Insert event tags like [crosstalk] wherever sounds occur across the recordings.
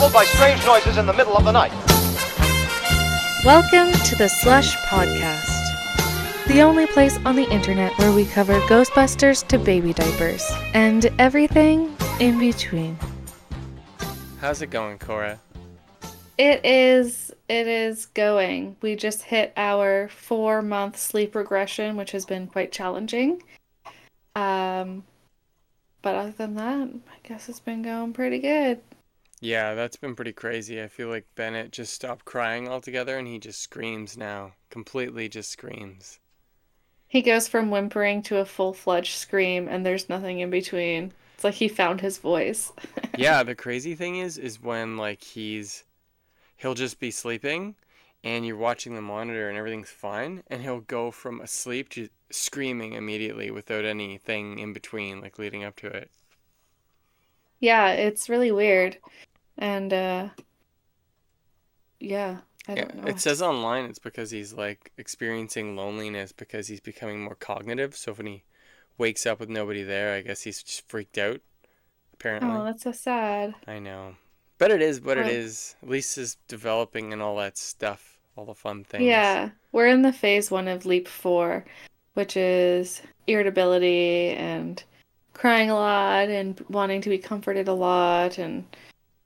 troubled by strange noises in the middle of the night. Welcome to the Slush Podcast, the only place on the internet where we cover Ghostbusters to baby diapers and everything in between. How's it going, Cora? It is it is going. We just hit our 4 month sleep regression, which has been quite challenging. Um but other than that, I guess it's been going pretty good. Yeah, that's been pretty crazy. I feel like Bennett just stopped crying altogether and he just screams now. Completely just screams. He goes from whimpering to a full-fledged scream and there's nothing in between. It's like he found his voice. [laughs] yeah, the crazy thing is is when like he's he'll just be sleeping and you're watching the monitor and everything's fine and he'll go from asleep to screaming immediately without anything in between like leading up to it. Yeah, it's really weird. And uh yeah, I Yeah, don't know. it says online it's because he's like experiencing loneliness because he's becoming more cognitive. So when he wakes up with nobody there, I guess he's just freaked out. Apparently, Oh, that's so sad. I know, but it is what it Well- is. Least is developing and all that stuff, all the fun things. Yeah, we're in the phase one of Leap 4, which is irritability and crying a lot and wanting to be comforted a lot and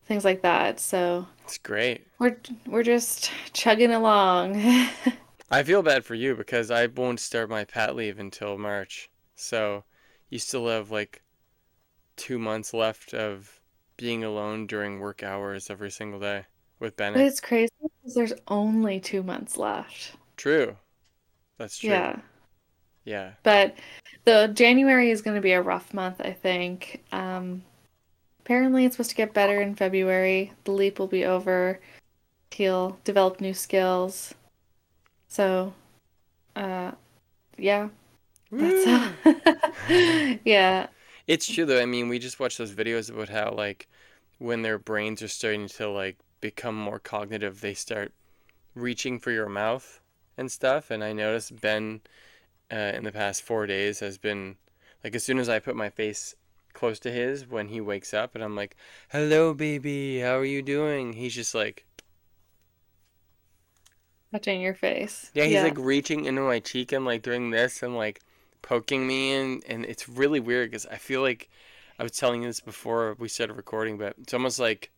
things like that. So it's great. we're we're just chugging along. [laughs] I feel bad for you because I won't start my pat leave until March. So you still have like two months left of being alone during work hours every single day with Bennett. But it's crazy because there's only two months left. True. That's true. Yeah. Yeah. But the January is going to be a rough month, I think. Um, apparently, it's supposed to get better in February. The leap will be over. He'll develop new skills. So, uh, yeah, that's Woo! [laughs] yeah, It's true though. I mean, we just watched those videos about how like when their brains are starting to like become more cognitive, they start reaching for your mouth and stuff. And I noticed Ben uh, in the past four days has been like as soon as I put my face close to his when he wakes up and I'm like, "Hello, baby. How are you doing?" He's just like, touching your face. yeah, he's like reaching into my cheek and like doing this and like poking me and and it's really weird because I feel like I was telling you this before we started recording, but it's almost like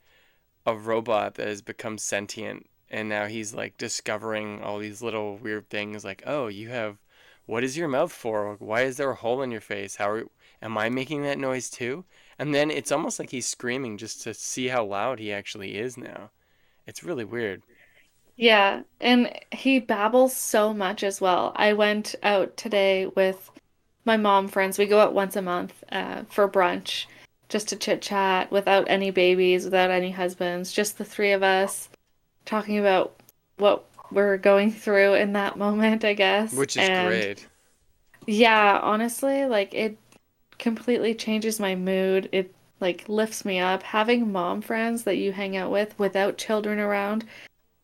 a robot that has become sentient and now he's like discovering all these little weird things like, "Oh, you have what is your mouth for? Why is there a hole in your face? How are am I making that noise too?" And then it's almost like he's screaming just to see how loud he actually is now. It's really weird. Yeah, and he babbles so much as well. I went out today with my mom friends. We go out once a month uh, for brunch just to chit chat without any babies, without any husbands, just the three of us talking about what we're going through in that [laughs] moment, I guess. Which is And great. yeah, honestly, like it completely changes my mood. It like lifts me up. Having mom friends that you hang out with without children around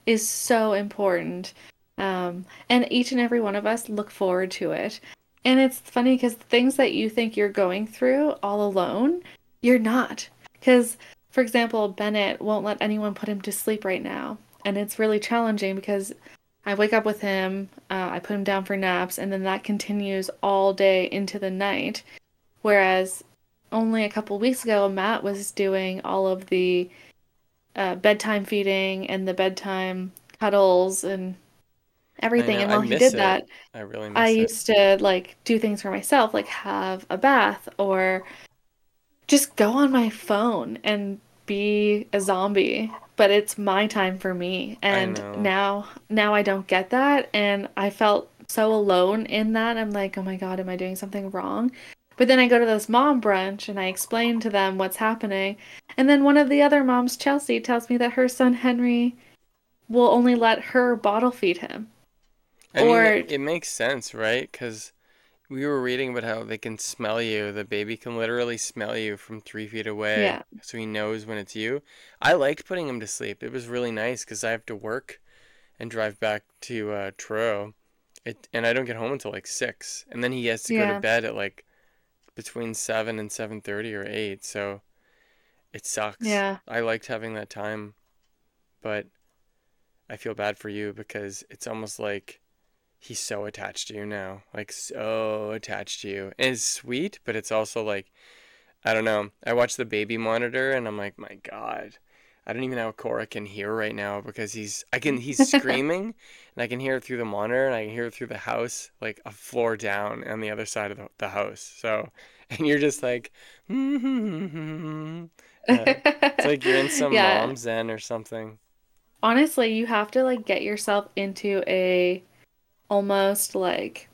is so important. Um, and each and every one of us look forward to it. And it's funny because the things that you think you're going through all alone, you're not. Because, for example, Bennett won't let anyone put him to sleep right now. And it's really challenging because I wake up with him, uh, I put him down for naps, and then that continues all day into the night. Whereas only a couple weeks ago, Matt was doing all of the uh, bedtime feeding and the bedtime cuddles and everything. know, And while he did it. that, I really I it. used to like do things for myself, like have a bath or just go on my phone and be a zombie. But it's my time for me. And now now I don't get that and I felt so alone in that. I'm like, "Oh my God, am I doing something wrong?" But then I go to this mom brunch and I explain to them what's happening. And then one of the other moms, Chelsea, tells me that her son Henry will only let her bottle feed him. I mean, or- it, it makes sense, right? Because we were reading about how they can smell you. The baby can literally smell you from three feet away. Yeah. So he knows when it's you. I liked putting him to sleep. It was really nice because I have to work and drive back to uh, Truro. It, and I don't get home until like six. And then he has to go to bed at like between seven and seven thirty or eight. So it sucks. Yeah. I liked having that time, but I feel bad for you because it's almost like he's so attached to you now. Like so attached to you. And it's sweet, but it's also like I don't know. I watch the baby monitor and I'm like, my God. I don't even know how Cora can hear right now because he's I can he's [laughs] screaming and I can hear it through the monitor and I can hear it through the house, like a floor down on the other side of the, the house. So [laughs] and you're just like [laughs] Uh, it's like you're in some Yeah. mom zen or something. Honestly, you have to like get yourself into a almost like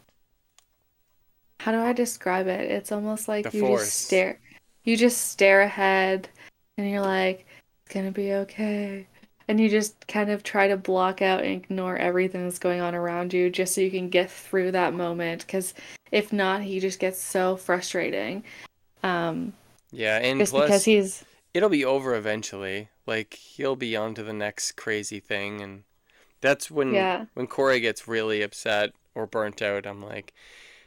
how do I describe it? It's almost like The you force. just stare you just stare ahead and you're like, it's gonna be okay. And you just kind of try to block out and ignore everything that's going on around you just so you can get through that moment. Because if not, he just gets so frustrating. Um, Yeah, and just plus because he's it'll be over eventually. Like he'll be on to the next crazy thing and that's when Yeah. when Corey gets really upset or burnt out, I'm like,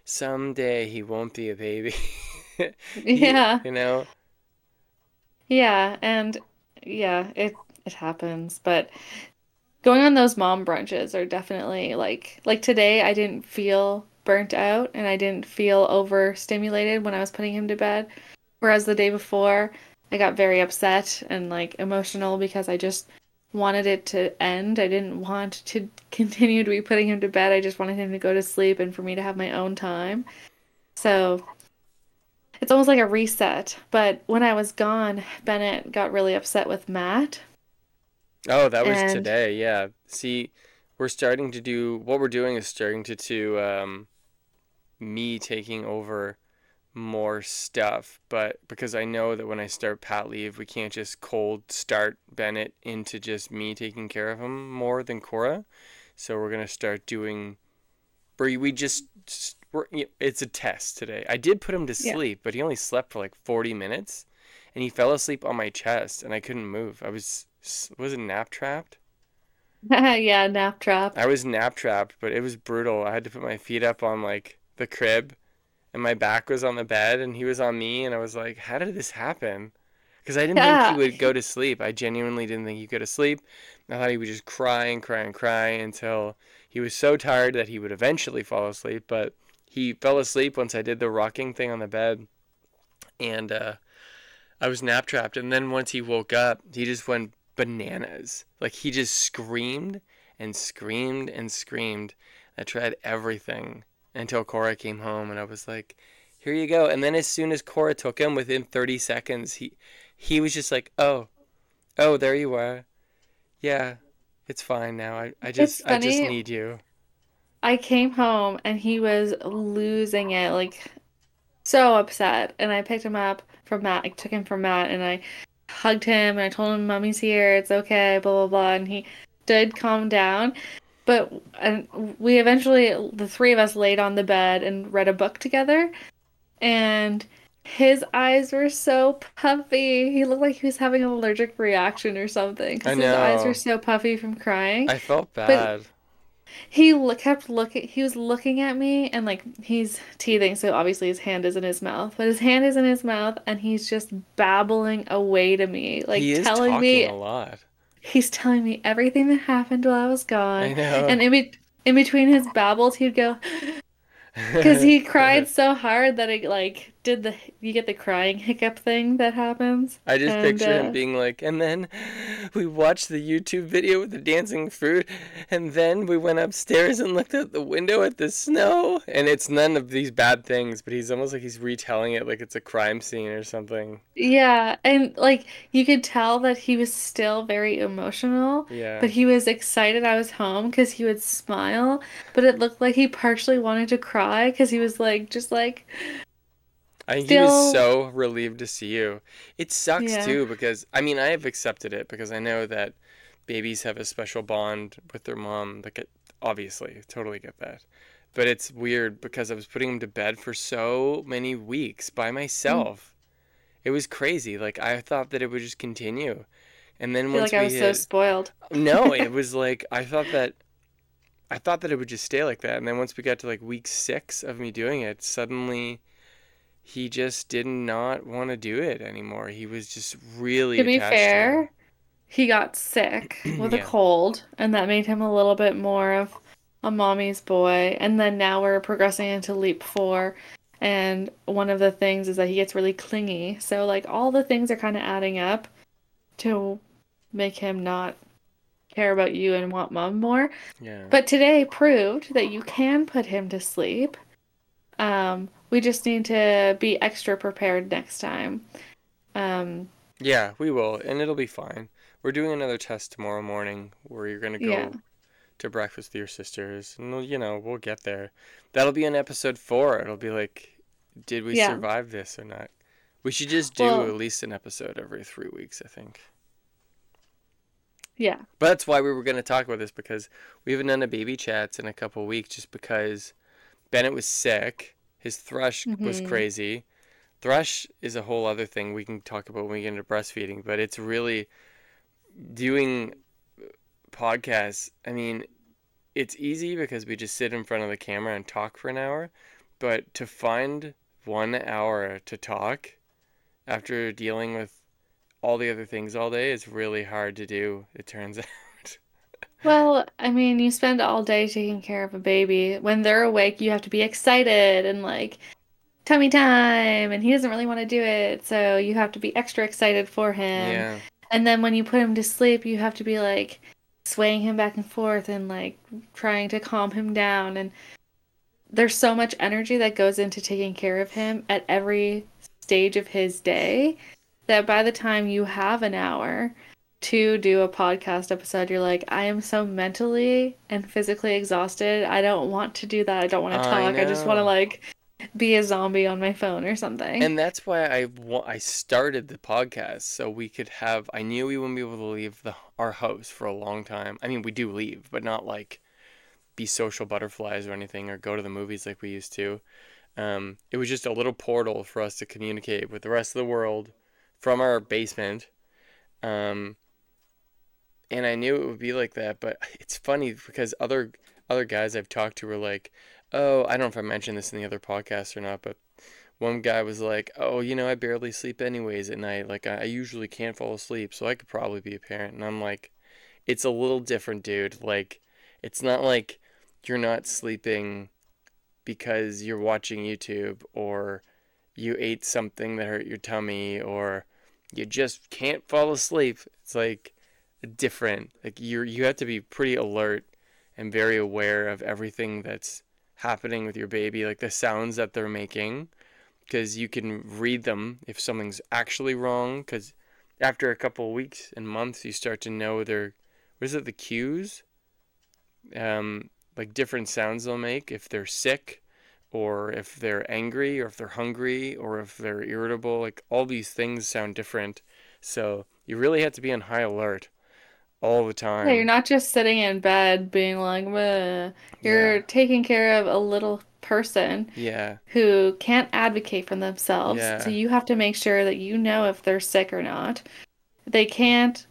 someday he won't be a baby. [laughs] [laughs] Yeah. You know? Yeah, and yeah, it it happens, but going on those mom brunches are definitely like like today I didn't feel burnt out and I didn't feel overstimulated when I was putting him to bed. Whereas the day before, I got very upset and like emotional because I just wanted it to end. I didn't want to [laughs] continue to be putting him to bed. I just wanted him to go to sleep and for me to have my own time. So it's almost like a reset. But when I was gone, Bennett got really upset with Matt. Oh, that was And- today, yeah. See, we're starting to do what we're doing is starting to to um me taking over more stuff, but because I know that when I start pat leave, we can't just cold start Bennett into just me taking care of him more than Cora. So we're gonna start doing we just we're, it's a test today. I did put him to Yeah. sleep, but he only slept for like 40 minutes, and he fell asleep on my chest, and I couldn't move. I was was it nap trapped? [laughs] yeah, nap trapped. I was nap trapped, but it was brutal. I had to put my feet up on like the crib, and my back was on the bed, and he was on me, and I was like, "How did this happen?" Because I didn't think he would go [laughs] to sleep. I genuinely didn't think he'd go to sleep. I thought he would just cry and cry and cry until he was so tired that he would eventually fall asleep. But he fell asleep once I did the rocking thing on the bed, and uh, I was nap trapped. And then once he woke up, he just went bananas. Like he just screamed and screamed and screamed. I tried everything until Cora came home, and I was like, "Here you go." And then as soon as Cora took him, within 30 seconds, he he was just like, "Oh, oh, there you are. Yeah, it's fine now. I, I just I just need you." I came home and he was losing it, like so upset. And I picked him up from Matt. I took him from Matt and I hugged him and I told him, Mommy's here, it's okay, blah, blah, blah. And he did calm down. But and we eventually, the three of us laid on the bed and read a book together. And his eyes were so puffy. He looked like he was having an allergic reaction or something. his eyes were so puffy from crying. I felt bad. He kept looking. He was looking at me, and like he's teething, so obviously his hand is in his mouth. But his hand is in his mouth, and he's just babbling away to me, like he is telling talking me a lot. he's telling me everything that happened while I was gone I know. And in, be- in between his babbles, he'd go because he [laughs] cried so hard that it like did the you get the crying hiccup thing that happens. I just And, picture uh, him being like, and then we watched the YouTube video with the dancing fruit, and then we went upstairs and looked out the window at the snow. And it's none of these bad things, but he's almost like he's retelling it like it's a crime scene or something. Yeah, and like you could tell that he was still very emotional. Yeah. But he was excited I was home because he would smile, but it looked like he partially wanted to cry because he was like, just like, I think he was so relieved to see you. It sucks Yeah. too because I mean I have accepted it because I know that babies have a special bond with their mom. Like obviously, totally get that. But it's weird because I was putting him to bed for so many weeks by Mm. myself. It was crazy. Like I thought that it would just continue, and then I feel once like I was so spoiled. no, [laughs] it was like I thought that I thought that it would just stay like that. And then once we got to like week 6 of me doing it, suddenly he just did not want to do it anymore. He was just really To be fair, he got sick [clears throat] with a cold, and that made him a little bit more of a mommy's boy. And then now we're progressing into leap four, and one of the things is that he gets really clingy. So like all the things are kind of adding up to make him not care about you and want mom more. Yeah. But today proved that you can put him to sleep. Um, we just need to be extra prepared next time. Um, Yeah, we will, and it'll be fine. We're doing another test tomorrow morning where you're gonna go Yeah. to breakfast with your sisters, and you know we'll get there. That'll be in episode four. It'll be like, did we Yeah. survive this or not? We should just do Well- at least an episode every three weeks, I think. yeah. But that's why we were gonna talk about this because we haven't done a baby chats in a couple weeks, just because Bennett was sick. His thrush was Mhm. crazy. Thrush is a whole other thing we can talk about when we get into breastfeeding, but it's really doing podcasts. I mean, it's easy because we just sit in front of the camera and talk for an hour, but to find one hour to talk after dealing with all the other things all day is really hard to do, it turns [laughs] out. Well, I mean, you spend all day taking care of a baby. When they're awake, you have to be excited and like tummy time, and he doesn't really want to do it, so you have to be extra excited for him. Yeah. And then when you put him to sleep, you have to be like swaying him back and forth and like trying to calm him down. And there's so much energy that goes into taking care of him at every stage of his day that by the time you have an hour to do a podcast episode, you're like, I am so mentally and physically exhausted. I don't want to do that. I don't want to talk. I, just want to like be a zombie on my phone or something. And that's why I wa- I started the podcast so we could have. I knew we wouldn't be able to leave the our house for a long time. I mean, we do leave, but not like be social butterflies or anything, or go to the movies like we used to. Um, it was just a little portal for us to communicate with the rest of the world from our basement. Um, and I knew it would be like that, but [laughs] it's funny because other other guys I've talked to were like, "Oh, I don't know if I mentioned this in the other podcast or not, but one guy was like, "Oh, you know, I barely sleep anyways at night. Like I, I usually can't fall asleep, so I could probably be a parent." And I'm like, "It's a little different, dude. Like it's not like you're not sleeping because you're watching YouTube or you ate something that hurt your tummy or you just can't fall asleep. It's like different. Like you're you have to be pretty alert and very aware of everything that's happening with your baby, like the sounds that they're making, because you can read them if something's actually wrong. Because after a couple weeks and months, you start to know their, what is it, the cues? Um, like different sounds they'll make if they're sick, or if they're angry, or if they're hungry, or if they're irritable. Like all these things sound different. So you really have to be on high alert all the time. Yeah, you're not just sitting in bed being like, Meh. you're Yeah. taking care of a little person Yeah. who can't advocate for themselves. Yeah. So you have to make sure that you know if they're sick or not. They can't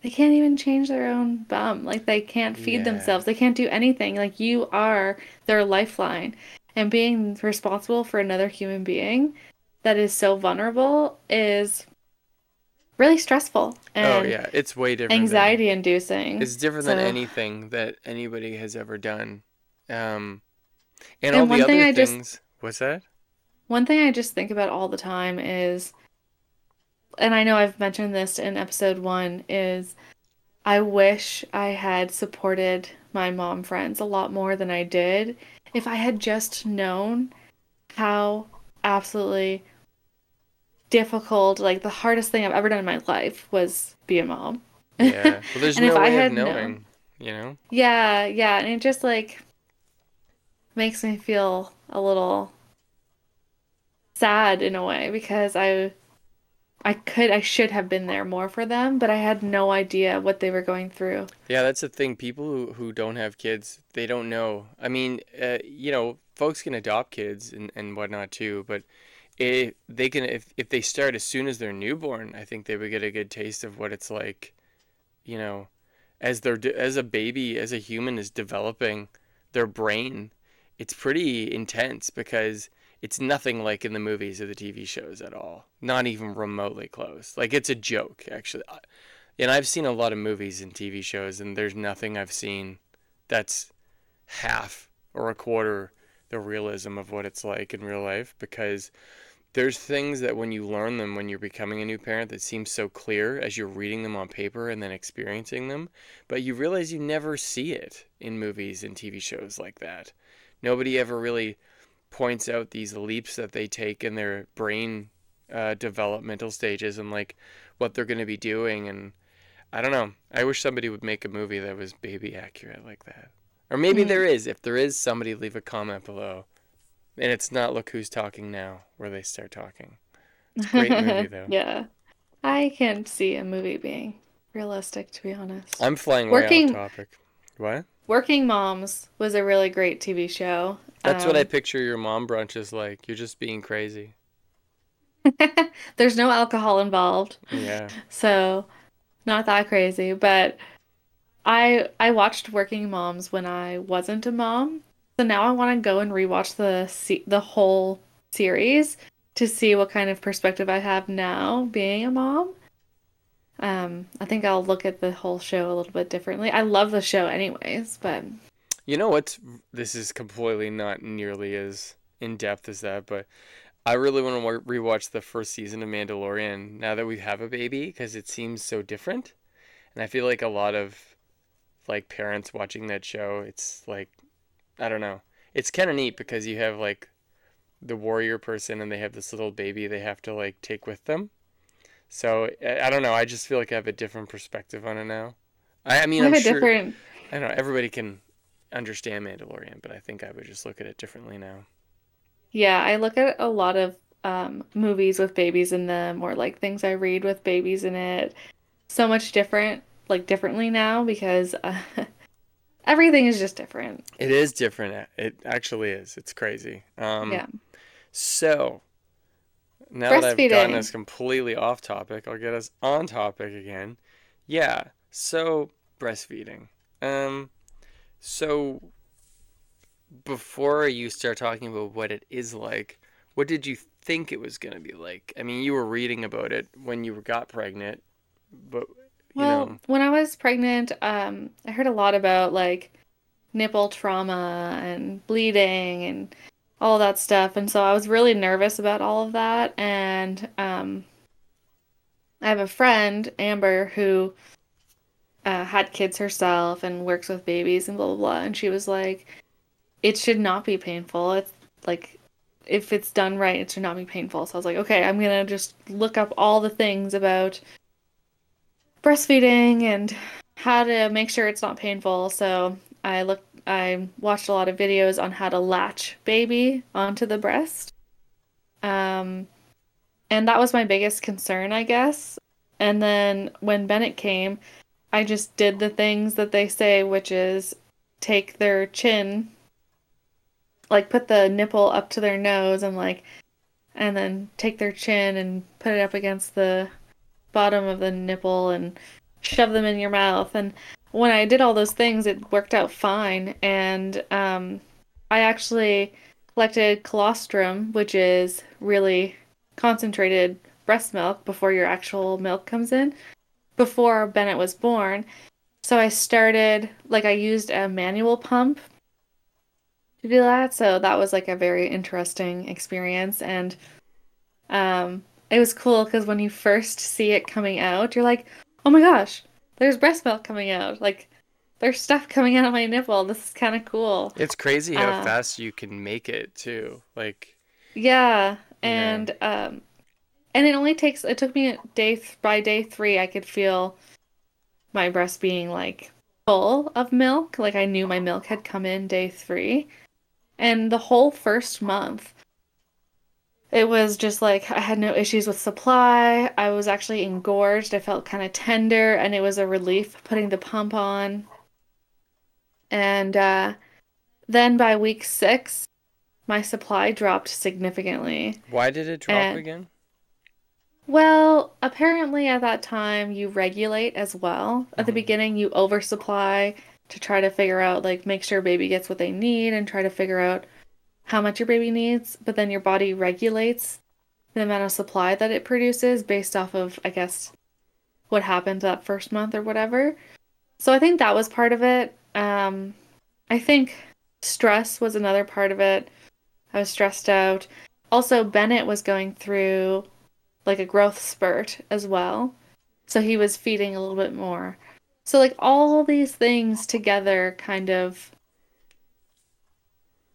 they can't even change their own bum. Like they can't feed Yeah. themselves. They can't do anything. Like you are their lifeline. And being responsible for another human being that is so vulnerable is really stressful and oh yeah, it's way different. than- anxiety inducing. It's different than anything that anybody has ever done. Um, and, And all one the thing other I just- things. What's that? One thing I just think about all the time is, and I know I've mentioned this in episode one, is I wish I had supported my mom friends a lot more than I did. If I had just known how absolutely difficult, like the hardest thing I've ever done in my life was be a mom. Yeah. [laughs] Well, there's And if no I way of had known- knowing. You know. Yeah, yeah, and it just like makes me feel a little sad in a way because I I could I should have been there more for them, but I had no idea what they were going through. Yeah, that's the thing. People who, who don't have kids, they don't know. I mean, uh, you know, folks can adopt kids and, and whatnot too, but if they can, if, if they start as soon as they're newborn, I think they would get a good taste of what it's like, you know, as they're, as a baby, as a human is developing their brain, it's pretty intense because it's nothing like in the movies or the TV shows at all. Not even remotely close. Like it's a joke actually. And I've seen a lot of movies and TV shows and there's nothing I've seen that's half or a quarter the realism of what it's like in real life because there's things that when you learn them when you're becoming a new parent that seem so clear as you're reading them on paper and then experiencing them, but you realize you never see it in movies and TV shows like that. Nobody ever really points out these leaps that they take in their brain uh, developmental stages and like what they're going to be doing and I don't know. I wish somebody would make a movie that was baby accurate like that. Or maybe Mhm. there is. If there is, somebody leave a comment below. And it's not Look Who's Talking Now where they start talking. It's a great movie, [laughs] though. Yeah. I can't see a movie being realistic, to be honest. I'm flying way Working- off topic. What? Working Moms was a really great TV show. That's what I Um, picture your mom brunch is like. You're just being crazy. [laughs] There's no alcohol involved. Yeah. So, not that crazy, but I I watched Working Moms when I wasn't a mom. So now I want to go and rewatch the se- the whole series to see what kind of perspective I have now being a mom. Um, I think I'll look at the whole show a little bit differently. I love the show anyways, but You know what? this is completely not nearly as in depth as that, but I really want to rewatch the first season of Mandalorian now that we have a baby because it seems so different, and I feel like a lot of like parents watching that show, it's like I don't know, it's kind of neat because you have like the warrior person and they have this little baby they have to like take with them. So I I don't know. I just feel like I have a different perspective on it now. I, I mean, I I'm have a sure. different I don't know. Everybody can understand Mandalorian, but I think I would just look at it differently now. Yeah, I look at a lot of um, movies with babies in them, or like things I read with babies in it. So much different, like differently now because uh, [laughs] everything is just different. It is different. It actually is. It's crazy. Um, Yeah. So now that I've gotten us completely off topic, I'll get us on topic again. Yeah. So breastfeeding. Um. So before you start talking about what it is like, what did you think it was gonna be like? I mean, you were reading about it when you got pregnant, but Well, know. when I was pregnant, um, I heard a lot about like nipple trauma and bleeding and all that stuff, and so I was really nervous about all of that. And um, I have a friend, Amber, who uh, had kids herself and works with babies and blah blah blah, and she was like, "It should not be painful. It's like." If it's done right, it should not be painful. So I was like, okay, I'm gonna just look up all the things about breastfeeding and how to make sure it's not painful. So I looked, I watched a lot of videos on how to latch baby onto the breast. Um, and that was my biggest concern, I guess. And then when Bennett came, I just did the things that they say, which is take their chin, like put the nipple up to their nose and like, and then take their chin and put it up against the bottom of the nipple and shove them in your mouth. And when I did all those things, it worked out fine. And um, I actually collected colostrum, which is really concentrated breast milk before your actual milk comes in, before Bennett was born. So I started, like, I used a manual pump to do that. So that was like a very interesting experience. And um, it was cool because when you first see it coming out, you're like, oh my gosh, there's breast milk coming out. Like, there's stuff coming out of my nipple. This is kind of cool. It's crazy how Uh, fast you can make it too. Like, Yeah, and um, and it only takes. It took me day th- by day three. I could feel my breast being like full of milk. Like I knew my milk had come in day three, and the whole first month, it was just like I had no issues with supply. I was actually engorged. I felt kind of tender, and it was a relief putting the pump on. And uh, then by week six, my supply dropped significantly. why did it drop And- again? Well, apparently at that time you regulate as well. At the Mhm. beginning, you oversupply to try to figure out, like, make sure baby gets what they need and try to figure out how much your baby needs, but then your body regulates the amount of supply that it produces based off of, I guess, what happened that first month or whatever. So I think that was part of it. Um, I think stress was another part of it. I was stressed out. Also, Bennett was going through like a growth spurt as well. So he was feeding a little bit more. So, like, all these things together kind of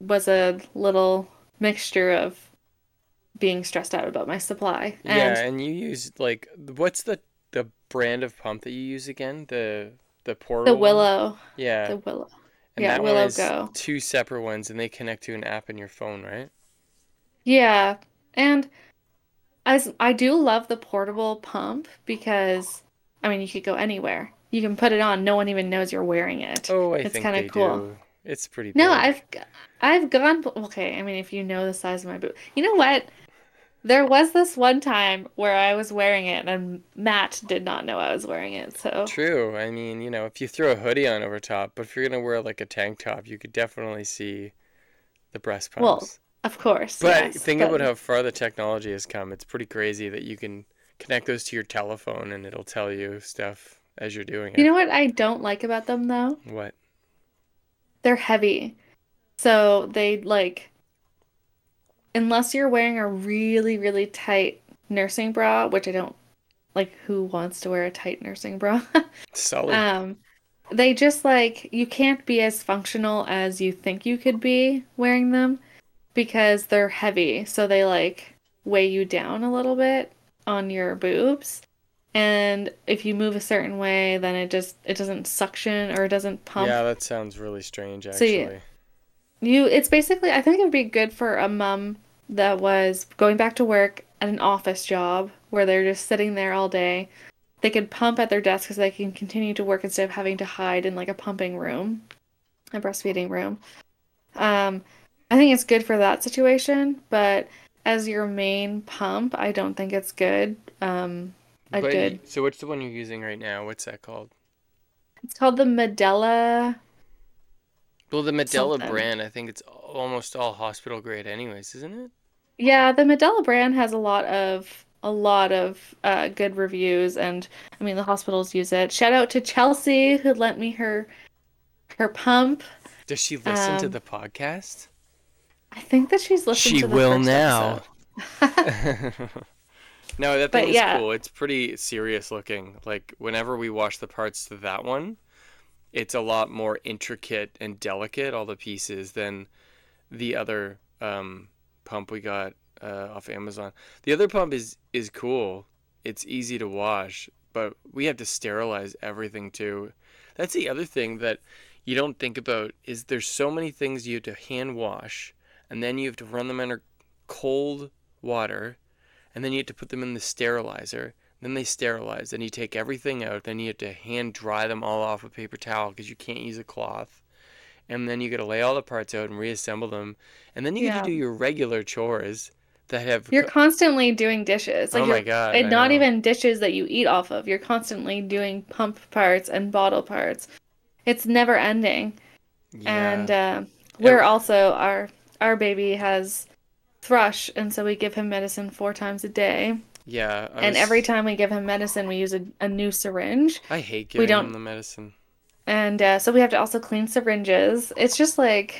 was a little mixture of being stressed out about my supply. And yeah, and you use like what's the the brand of pump that you use again? The the portal. the one? Willow. Yeah. The Willow. and yeah, Willow one Go. two separate ones, and they connect to an app in your phone, right? Yeah, and as I do love the portable pump because I mean you could go anywhere. You can put it on, no one even knows you're wearing it. Oh, I It's think kinda they cool. do. It's pretty No, big. I've I've gone okay, I mean if you know the size of my boot. You know what? There was this one time where I was wearing it and Matt did not know I was wearing it. So True. I mean, you know, if you throw a hoodie on over top, but if you're gonna wear like a tank top, you could definitely see the breast pumps. Well, of course, But yes, think but about how far the technology has come. It's pretty crazy that you can connect those to your telephone and it'll tell you stuff as you're doing it. You know what I don't like about them though? what? They're heavy. So they like unless you're wearing a really, really tight nursing bra, which I don't like who wants to wear a tight nursing bra? [laughs] Sully. Um they just like you can't be as functional as you think you could be wearing them because they're heavy. So they like weigh you down a little bit on your boobs. And if you move a certain way, then it just it doesn't suction or it doesn't pump yeah, that sounds really strange So you- actually. You, it's basically, I think it would be good for a mom that was going back to work at an office job where they're just sitting there all day. They could pump at their desk because they can continue to work instead of having to hide in like a pumping room, a breastfeeding room. Um, I think it's good for that situation, but as your main pump, I don't think it's good. Um, a But good. so what's the one you're using right now? What's that called? It's called the Medela. Well, the Medela Something. brand, I think it's almost all hospital grade anyways, isn't it? Yeah, the Medela brand has a lot of a lot of uh, good reviews, and I mean the hospitals use it. Shout out to Chelsea who lent me her her pump. Does she listen to Um, the podcast? I think that she's listening. She to the will now. [laughs] [laughs] no, that But thing is yeah. cool. It's pretty serious looking. Like whenever we watch the parts to that one, it's a lot more intricate and delicate, all the pieces, than the other um, pump we got uh, off Amazon. The other pump is is cool. It's easy to wash, but we have to sterilize everything too. That's the other thing that you don't think about is there's so many things you have to hand wash and then you have to run them under cold water and then you have to put them in the sterilizer then they sterilize then you take everything out then you have to hand dry them all off with paper towel because you can't use a cloth and then you got to lay all the parts out and reassemble them and then you Yeah. to do your regular chores that have You're co- constantly doing dishes. Like oh my god and not even dishes that you eat off of. You're constantly doing pump parts and bottle parts. It's never ending. And uh, we're also our our baby has thrush, and so we give him medicine four times a day. Yeah I and was- every time we give him medicine, we use a, a new syringe. I hate we giving don't- them the medicine And uh, so we have to also clean syringes. It's just like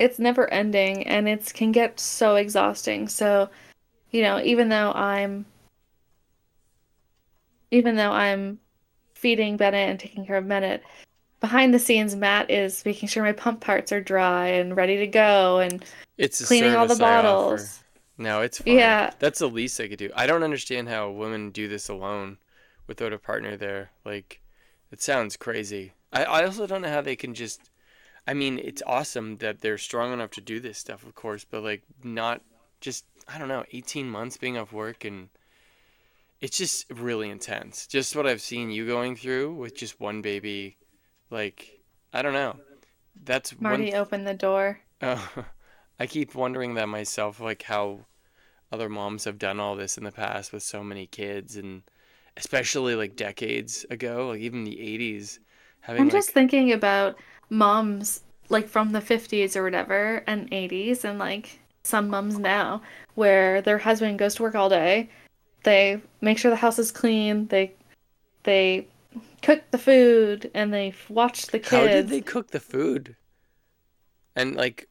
it's never ending and it can get so exhausting. So, you know, even though I'm even though I'm feeding Bennett and taking care of Bennett, behind the scenes Matt is making sure my pump parts are dry and ready to go and it's cleaning all the service I offer. bottles. No, it's fine. Yeah. That's the least I could do. I don't understand how women do this alone without a partner there. Like, it sounds crazy. I, I also don't know how they can just. I mean, it's awesome that they're strong enough to do this stuff, of course, but like, not just, I don't know, 18 months being off work and. It's just really intense. Just what I've seen you going through with just one baby. Like, I don't know. That's Marty opened the door. [laughs] Oh, I keep wondering that myself, like how other moms have done all this in the past with so many kids, and especially like decades ago, like even the '80s, having I'm like just thinking about moms like from the 50s or whatever and 80s and like some moms now where their husband goes to work all day they make sure the house is clean they they cook the food and they watch the kids How did they cook the food? And like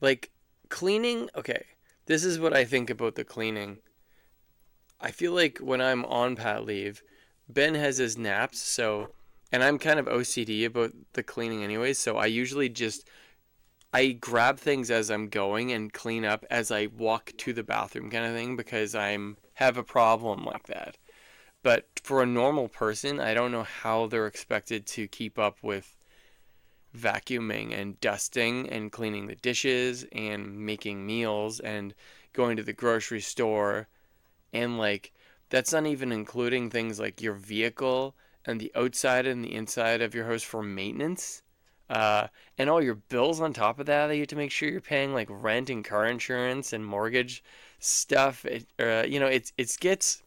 like cleaning, okay. This is what I think about the cleaning. I feel like when I'm on pat leave, Ben has his naps, so and I'm kind of OCD about the cleaning anyways, so I usually just I grab things as I'm going and clean up as I walk to the bathroom kind of thing because I'm have a problem like that. But for a normal person, I don't know how they're expected to keep up with vacuuming and dusting and cleaning the dishes and making meals and going to the grocery store. And like that's not even including things like your vehicle and the outside and the inside of your house for maintenance. Uh, and all your bills on top of that that you have to make sure you're paying like rent and car insurance and mortgage stuff. It, uh, you know it's it gets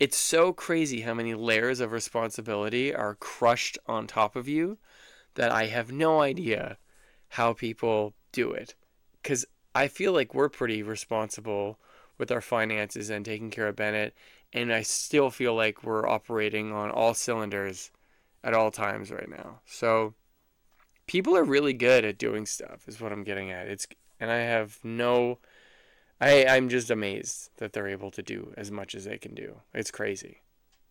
it's so crazy how many layers of responsibility are crushed on top of you that I have no idea how people do it. Because I feel like we're pretty responsible with our finances and taking care of Bennett, and I still feel like we're operating on all cylinders at all times right now. So people are really good at doing stuff, is what I'm getting at. It's and I have no. I, I'm just amazed that they're able to do as much as they can do. It's crazy.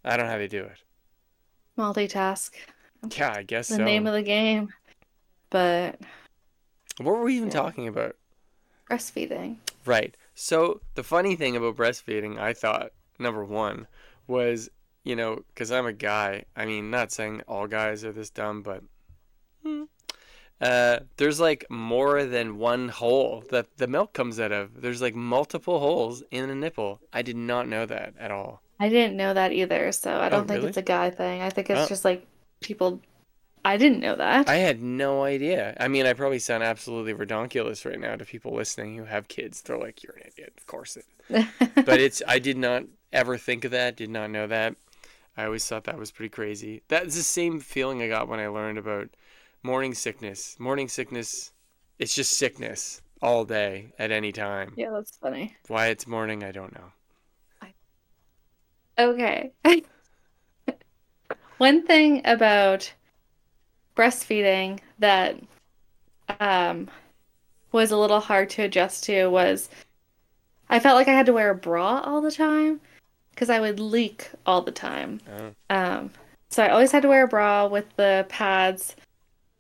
I don't know how they do it. multitask Yeah, I guess the so. name of the game but what were we even Yeah. talking about? breastfeeding Right. So the funny thing about breastfeeding, I thought, number one, was, you know, because I'm a guy. I mean, not saying all guys are this dumb, but hmm, uh, there's like more than one hole that the milk comes out of. There's like multiple holes in a nipple. I did not know that at all. I didn't know that either, so I don't think Oh, really? it's a guy thing. I think it's Oh. just like people. I didn't know that. I had no idea. I mean, I probably sound absolutely redonkulous right now to people listening who have kids. They're like, "You're an idiot." Of course it. [laughs] but it's I did not ever think of that, did not know that. I always thought that was pretty crazy. That's the same feeling I got when I learned about morning sickness. Morning sickness, it's just sickness all day at any time. yeah, that's funny. Why it's morning, I don't know. Okay. [laughs] One thing about breastfeeding that um, was a little hard to adjust to was I felt like I had to wear a bra all the time because I would leak all the time. Oh. Um, so I always had to wear a bra with the pads.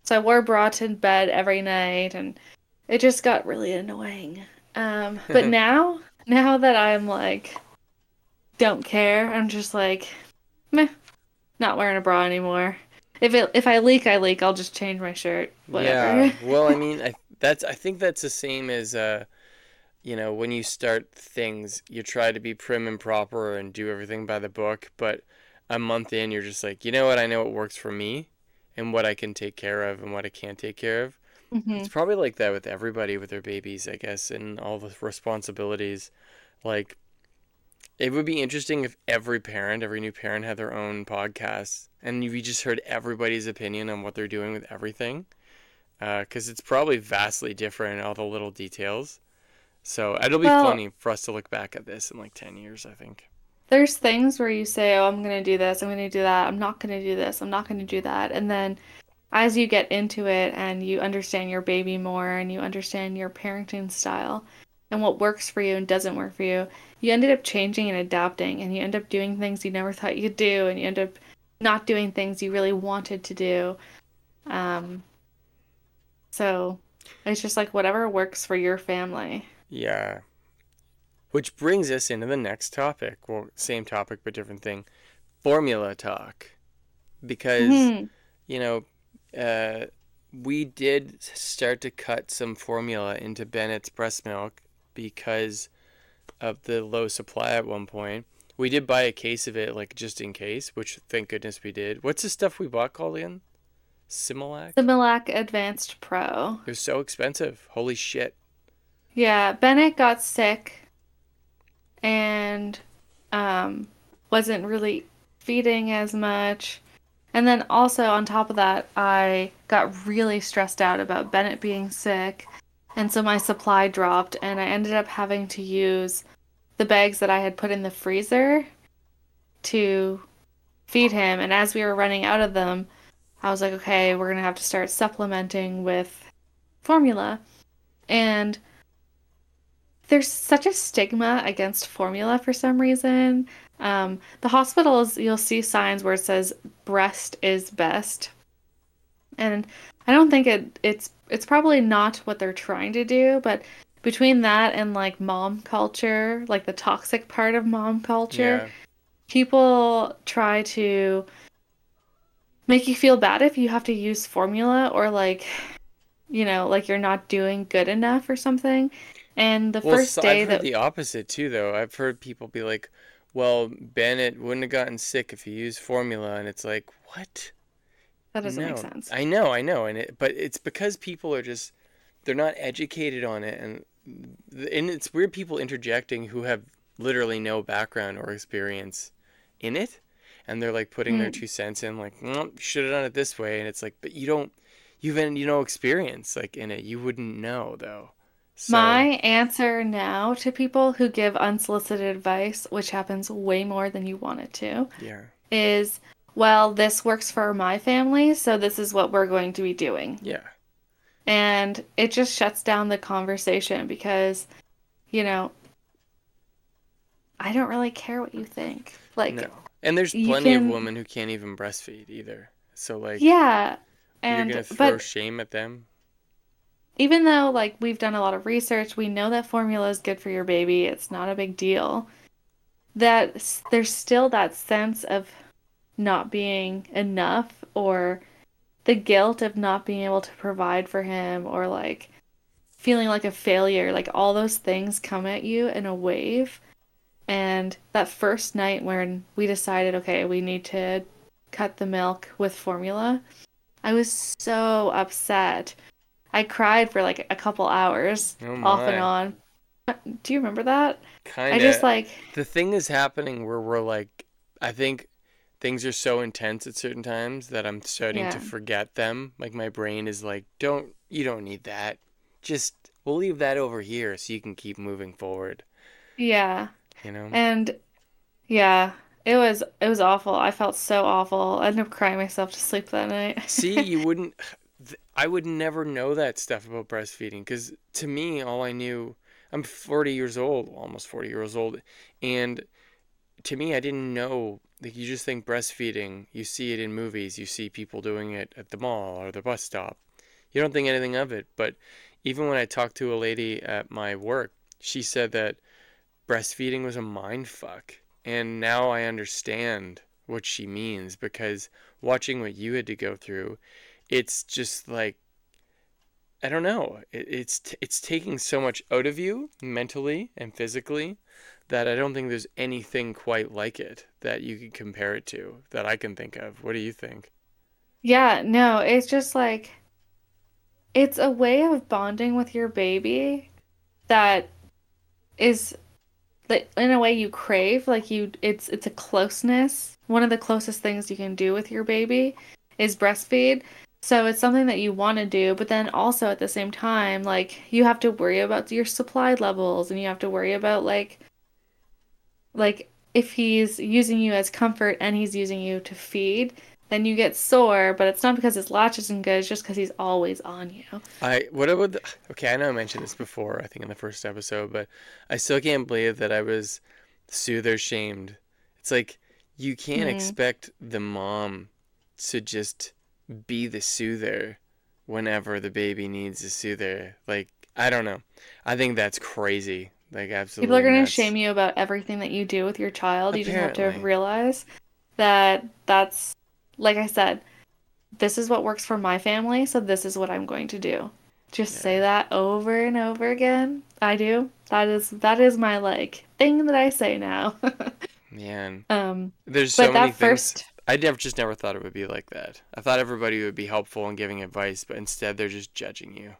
So I wore a bra to bed every night, and it just got really annoying. Um, [laughs] but now, now that I'm like, don't care, I'm just like, meh, not wearing a bra anymore. If it if I leak, I leak. I'll just change my shirt. Whatever. Yeah. [laughs] Well, I mean, I that's I think that's the same as uh you know, when you start things, you try to be prim and proper and do everything by the book, but a month in you're just like, "You know what? I know what works for me and what I can take care of and what I can't take care of." Mhm. It's probably like that with everybody with their babies, I guess, and all the responsibilities. Like, it would be interesting if every parent, every new parent had their own podcast and you just heard everybody's opinion on what they're doing with everything. Uh, because it's probably vastly different in all the little details. So it'll be Well- funny for us to look back at this in like 10 years, I think. There's things where you say, "Oh, I'm gonna do this. I'm gonna do that. I'm not gonna do this. I'm not gonna do that," and then as you get into it and you understand your baby more and you understand your parenting style and what works for you and doesn't work for you, you ended up changing and adapting and you end up doing things you never thought you'd do and you end up not doing things you really wanted to do. Um, so it's just like whatever works for your family. Yeah. Which brings us into the next topic. Well, same topic, but different thing formula talk. Because. Mhm. you know, uh, we did start to cut some formula into Bennett's breast milk because of the low supply at one point. We did buy a case of it, like just in case, which thank goodness we did. What's the stuff we bought called? Similac? Similac Advanced Pro. It was so expensive. Holy shit. Yeah, Bennett got sick and um wasn't really feeding as much And then also on top of that, I got really stressed out about Bennett being sick. And so my supply dropped, and I ended up having to use the bags that I had put in the freezer to feed him. And as we were running out of them, I was like, okay, we're going to have to start supplementing with formula. And there's such a stigma against formula for some reason. Um, the hospitals, you'll see signs where it says breast is best. And I don't think it it's it's probably not what they're trying to do, but between that and like mom culture, like the toxic part of mom culture, Yeah. people try to make you feel bad if you have to use formula or like you know, like you're not doing good enough or something. And the Well, first so day I've heard that the opposite too, though. I've heard people be like, "Well, Bennett wouldn't have gotten sick if he used formula," and it's like, what? That doesn't make sense. I know, I know, and it, but it's because people are just they're not educated on it, and and it's weird people interjecting who have literally no background or experience in it, and they're like putting their Mm. two cents in, like, mm, you should have done it this way, and it's like, but you don't, you've had you know experience like in it, you wouldn't know though. So, My answer now to people who give unsolicited advice, which happens way more than you want it to, yeah, is well, this works for my family, so this is what we're going to be doing. yeah. And it just shuts down the conversation because, you know, I don't really care what you think. Like, No. And there's plenty can- of women who can't even breastfeed either. So like yeah. And, you're And gonna throw but shame at them. even though like we've done a lot of research, we know that formula is good for your baby. It's not a big deal. That there's still that sense of not being enough or the guilt of not being able to provide for him or like feeling like a failure. Like all those things come at you in a wave. And that first night when we decided, okay, we need to cut the milk with formula, I was so upset. I cried for like a couple hours Oh off and on. Uh, do you remember that? Kind I just like, the thing is happening where we're like, I think things are so intense at certain times that I'm starting to forget them. Like my brain is like, don't you don't need that. Just we'll leave that over here so you can keep moving forward. yeah. You know. And yeah, it was it was awful. I felt so awful. I ended up crying myself to sleep that night. See, you [laughs] wouldn't. I would never know that stuff about breastfeeding because to me, all I knew. I'm 40 years old, almost 40 years old, and to me, I didn't know. Like you just think breastfeeding, you see it in movies, you see people doing it at the mall or the bus stop. You don't think anything of it. But even when I talked to a lady at my work, she said that breastfeeding was a mind fuck. And now I understand what she means because watching what you had to go through, it's just like I don't know. It, it's t- it's taking so much out of you mentally and physically that I don't think there's anything quite like it that you can compare it to that I can think of. What do you think? Yeah, no, it's just like it's a way of bonding with your baby that is like in a way you crave. Like you it's it's a closeness. One of the closest things you can do with your baby is breastfeed. So it's something that you want to do, but then also at the same time, like you have to worry about your supply levels and you have to worry about like like if he's using you as comfort and he's using you to feed, then you get sore, but it's not because his latch isn't good, it's just because he's always on you. I what about the, okay, I know I mentioned this before, I think in the first episode, but I still can't believe that I was soother shamed. It's like you can't Mhm. expect the mom to just be the soother whenever the baby needs a soother. Like I don't know. I think that's crazy. Like absolutely. People are going to shame you about everything that you do with your child. You just have to realize that that's, like I said, this is what works for my family, so this is what I'm going to do. Just Yeah. say that over and over again. I do. That is that is my like thing that I say now. [laughs] Man, um, there's so many that things. first I never just never thought it would be like that. I thought everybody would be helpful and giving advice, but instead they're just judging you.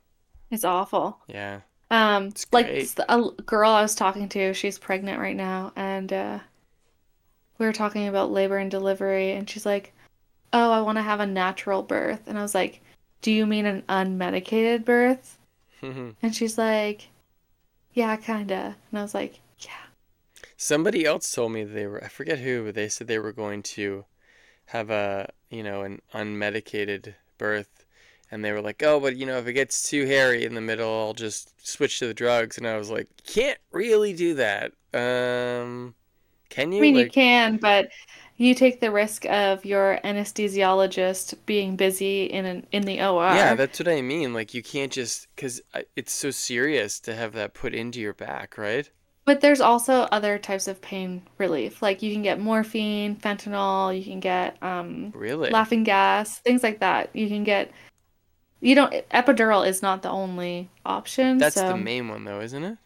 It's awful. Yeah. Um, like a girl I was talking to, she's pregnant right now, and uh, we were talking about labor and delivery, and she's like, "Oh, I want to have a natural birth." And I was like, "Do you mean an unmedicated birth?" [laughs] And she's like, "Yeah, kind of." And I was like, "Yeah." Somebody else told me they were, I forget who, but they said they were going to have a, you know, an unmedicated birth. And they were like, oh, but you know, if it gets too hairy in the middle, I'll just switch to the drugs. And I was like, can't really do that. Um, can you? I mean, you can, but you take the risk of your anesthesiologist being busy in an, in the OR. yeah, that's what I mean. Like, you can't just, because it's so serious to have that put into your back, right? But there's also other types of pain relief. Like you can get morphine, fentanyl, you can get um, Really? laughing gas, things like that. You can get. You don't. Epidural is not the only option. That's so the main one, though, isn't it?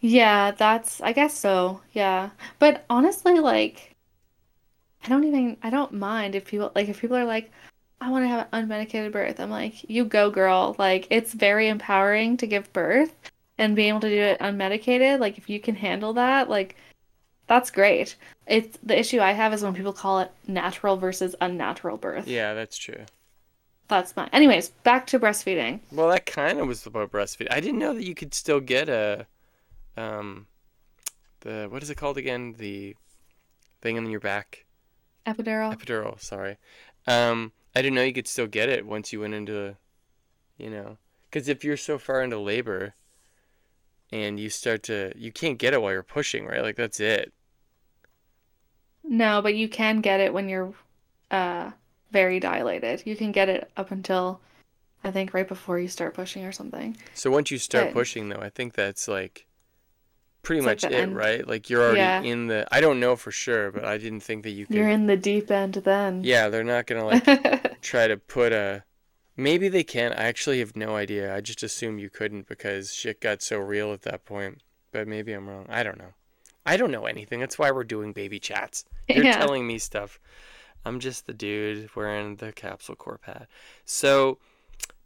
yeah, that's. I guess so. Yeah, but honestly, like, I don't even. I don't mind if people like if people are like, I want to have an unmedicated birth. I'm like, you go, girl. Like, it's very empowering to give birth and being able to do it unmedicated. Like, if you can handle that, like, that's great. It's the issue I have is when people call it natural versus unnatural birth. Yeah, that's true. That's my. Anyways, back to breastfeeding. Well, that kind of was about breastfeeding. I didn't know that you could still get a, um, the what is it called again? The thing on your back, Epidural. epidural. Sorry, um, I didn't know you could still get it once you went into, you know, because if you're so far into labor, and you start to, you can't get it while you're pushing, right? Like that's it. No, but you can get it when you're uh very dilated. You can get it up until I think right before you start pushing or something. So once you start But- pushing, though, I think that's like pretty It's like much the it, end. right? Like you're already Yeah. in the. I don't know for sure, but I didn't think that you could. You're in the deep end then. Yeah, they're not gonna like [laughs] try to put a. Maybe they can. I actually have no idea. I just assumed you couldn't because shit got so real at that point. But maybe I'm wrong. I don't know. I don't know anything. That's why we're doing baby chats. You're [laughs] Yeah. telling me stuff. I'm just the dude wearing the capsule core pad. So,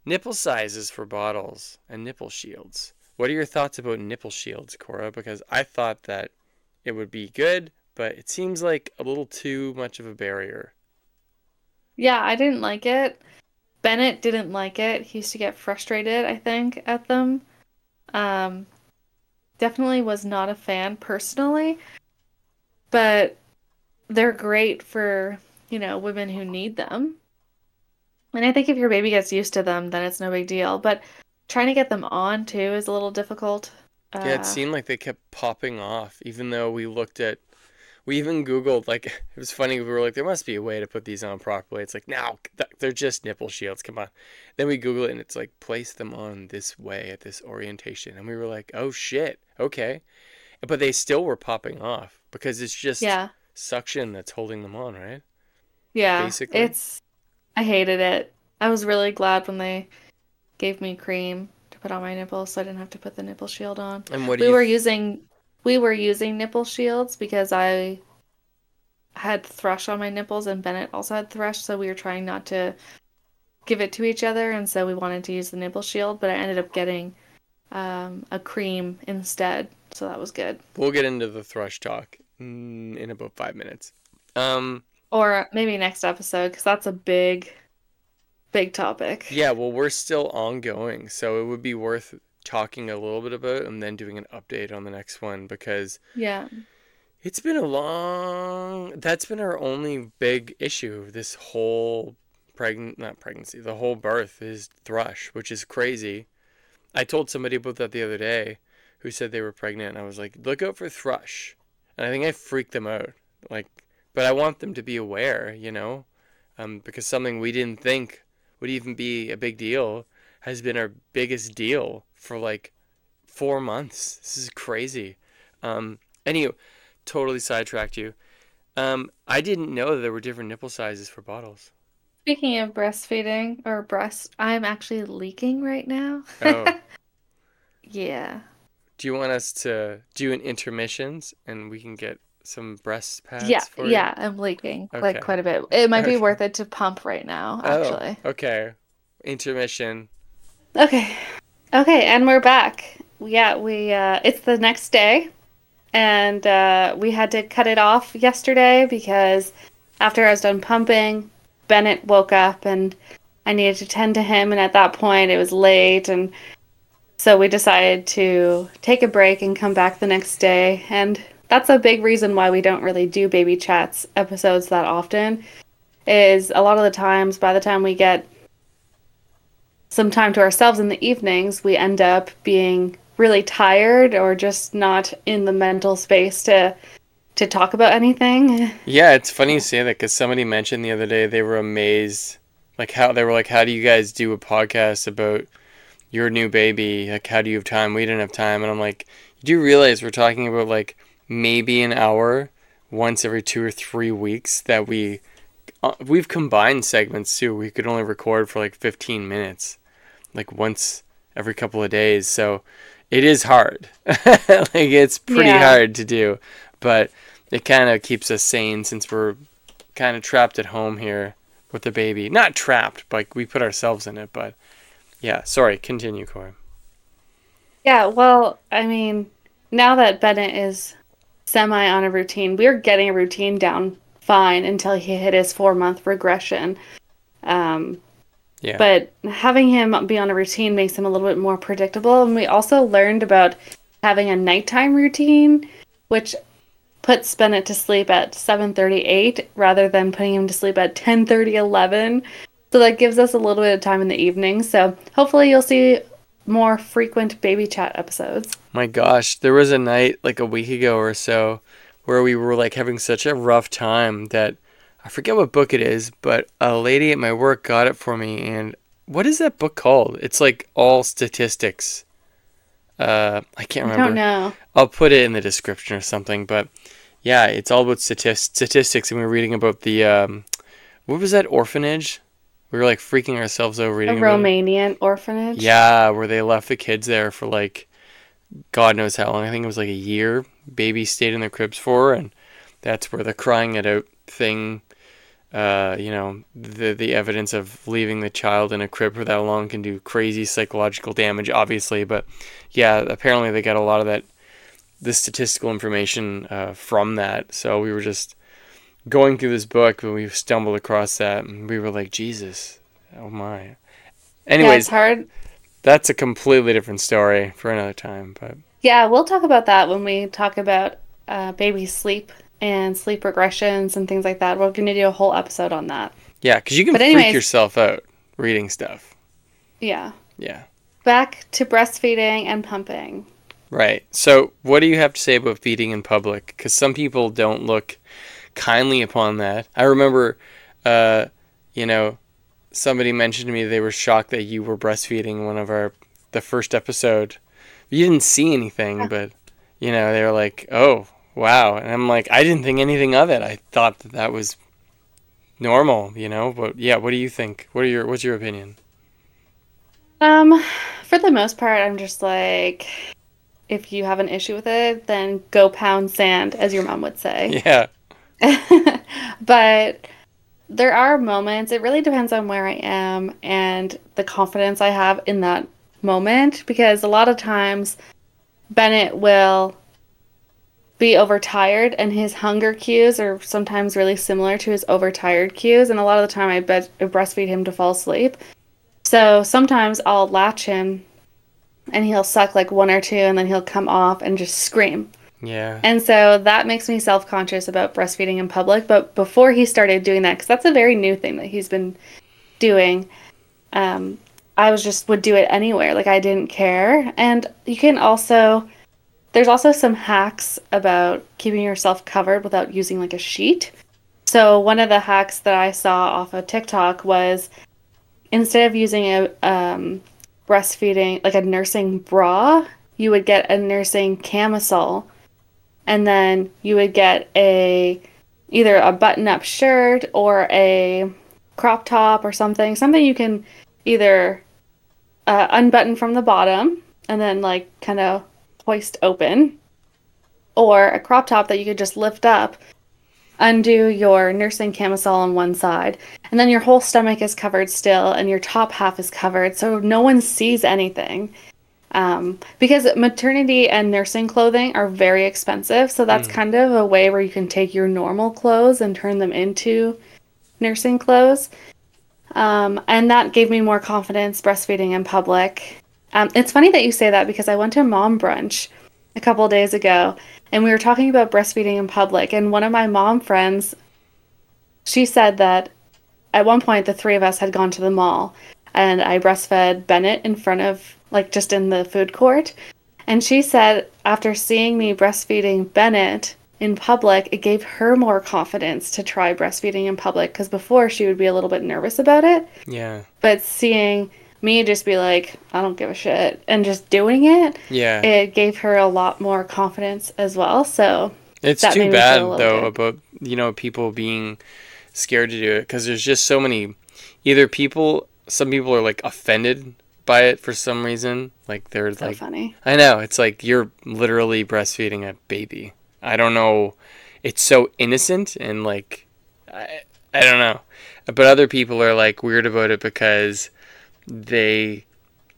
nipple sizes for bottles and nipple shields. What are your thoughts about nipple shields, Cora? Because I thought that it would be good, but it seems like a little too much of a barrier. Yeah, I didn't like it. Bennett didn't like it. He used to get frustrated, I think, at them. Um, definitely was not a fan personally, but they're great for, you know, women who need them. And I think if your baby gets used to them, then it's no big deal. But trying to get them on too is a little difficult. Yeah, Uh, it seemed like they kept popping off, even though we looked at, we even Googled, like, [laughs] it was funny, we were like, there must be a way to put these on properly. It's like, no, they're just nipple shields, come on. Then we Google it and it's like, place them on this way at this orientation. And we were like, oh shit, okay. But they still were popping off because it's just yeah. suction that's holding them on, right? Yeah, basically. it's I hated it. I was really glad when they gave me cream to put on my nipples so I didn't have to put the nipple shield on. And what do We you were using we were using nipple shields because I had thrush on my nipples and Bennett also had thrush, so we were trying not to give it to each other and so we wanted to use the nipple shield, but I ended up getting um, a cream instead, so that was good. We'll get into the thrush talk in about five minutes. Um, Or maybe next episode because that's a big big topic. Yeah, well, we're still ongoing, so it would be worth talking a little bit about and then doing an update on the next one because Yeah. it's been a long. That's been our only big issue this whole pregnant, not pregnancy, the whole birth is thrush, which is crazy. I told somebody about that the other day who said they were pregnant, and I was like, look out for thrush. And I think I freaked them out. Like, but I want them to be aware, you know, um, because something we didn't think would even be a big deal has been our biggest deal for like four months. This is crazy. Um, anyway, totally sidetracked you. Um, I didn't know that there were different nipple sizes for bottles. Speaking of breastfeeding or breast, I'm actually leaking right now. Oh. [laughs] Yeah. Do you want us to do an intermissions and we can get some breast pads Yeah, for you? yeah, I'm leaking Okay. like quite a bit. It might be Okay. worth it to pump right now, Oh, actually. okay. Intermission. Okay. Okay, and we're back. Yeah, we uh it's the next day and uh we had to cut it off yesterday because after I was done pumping, Bennett woke up and I needed to tend to him. And at that point, it was late. And so we decided to take a break and come back the next day. And that's a big reason why we don't really do baby chats episodes that often. Is a lot of the times, by the time we get some time to ourselves in the evenings, we end up being really tired or just not in the mental space to to talk about anything. [laughs] Yeah, it's funny you say that because somebody mentioned the other day they were amazed, like how they were like, "How do you guys do a podcast about your new baby? Like, how do you have time? We didn't have time." And I'm like, "You do realize we're talking about like maybe an hour once every two or three weeks that we uh, we've combined segments too. We could only record for like 15 minutes, like once every couple of days. So it is hard. [laughs] like it's pretty Yeah. hard to do, but it kind of keeps us sane since we're kind of trapped at home here with the baby. Not trapped, like we put ourselves in it, but yeah. Sorry, continue, Corey. Yeah, well, I mean, now that Bennett is semi on a routine, we're getting a routine down fine until he hit his four month regression. Um, Yeah. But having him be on a routine makes him a little bit more predictable. And we also learned about having a nighttime routine, which puts Bennett to sleep at 7:38 rather than putting him to sleep at 10:30, 11. So that gives us a little bit of time in the evening. So hopefully you'll see more frequent baby chat episodes. My gosh, there was a night like a week ago or so where we were like having such a rough time that I forget what book it is, but a lady at my work got it for me and what is that book called? It's like all statistics. Uh, I can't I remember. don't know. I'll put it in the description or something, but yeah, it's all about statis- statistics and we were reading about the um what was that orphanage? We were like freaking ourselves A reading about. Romanian orphanage. Yeah, where they left the kids there for like God knows how long. I think it was like a year. Babies stayed in their cribs for, and that's where the crying it out thing. Uh, you know, the the evidence of leaving the child in a crib for that long can do crazy psychological damage, obviously. But yeah, apparently they got a lot of that, the statistical information uh, from that. So we were just going through this book, we stumbled across that, and we were like, Jesus, oh my. yeah, Anyways, it's hard. that's a completely different story for another time. But Yeah, we'll talk about that when we talk about uh, baby sleep and sleep regressions and things like that. We're going to do a whole episode on that. yeah, because you can But freak anyways- yourself out reading stuff. Yeah. Yeah. Back to breastfeeding and pumping. Right. So, what do you have to say about feeding in public? Because some people don't look kindly upon that. I remember, uh, you know, somebody mentioned to me they were shocked that you were breastfeeding one of our the first episode. You didn't see anything, but you know they were like, "Oh, wow!" And I'm like, I didn't think anything of it. I thought that that was normal, you know. But yeah, what do you think? What are your What's your opinion? Um, for the most part, I'm just like, if you have an issue with it, then go pound sand, as your mom would say. [laughs] Yeah. [laughs] but there are moments, it really depends on where I am and the confidence I have in that moment because a lot of times Bennett will be overtired and his hunger cues are sometimes really similar to his overtired cues and a lot of the time I, bet, I breastfeed him to fall asleep. So sometimes I'll latch him and he'll suck like one or two and then he'll come off and just scream. Yeah. And so that makes me self conscious about breastfeeding in public. But before he started doing that, because that's a very new thing that he's been doing, um, I was just would do it anywhere. Like I didn't care. And you can also, there's also some hacks about keeping yourself covered without using like a sheet. So one of the hacks that I saw off of TikTok was instead of using a um, breastfeeding, like a nursing bra, you would get a nursing camisole and then you would get a either a button-up shirt or a crop top or something. Something you can either uh, unbutton from the bottom and then like kind of hoist open or a crop top that you could just lift up undo your nursing camisole on one side and then your whole stomach is covered still and your top half is covered so no one sees anything Um, because maternity and nursing clothing are very expensive, so that's kind of a way where you can take your normal clothes and turn them into nursing clothes. Um, and that gave me more confidence breastfeeding in public. Um, it's funny that you say that because I went to mom brunch a couple of days ago and we were talking about breastfeeding in public. And one of my mom friends, she said that at one point the three of us had gone to the mall and I breastfed Bennett in front of, like, just in the food court. And she said after seeing me breastfeeding Bennett in public, it gave her more confidence to try breastfeeding in public because before she would be a little bit nervous about it. Yeah. But seeing me just be like, I don't give a shit, and just doing it, Yeah. it gave her a lot more confidence as well. So, It's too bad though good. about you know people being scared to do it because there's just so many. Either people, some people are like offended by it for some reason, like they're so like, funny. I know it's like you're literally breastfeeding a baby. I don't know, it's so innocent and like, I I don't know, but other people are like weird about it because they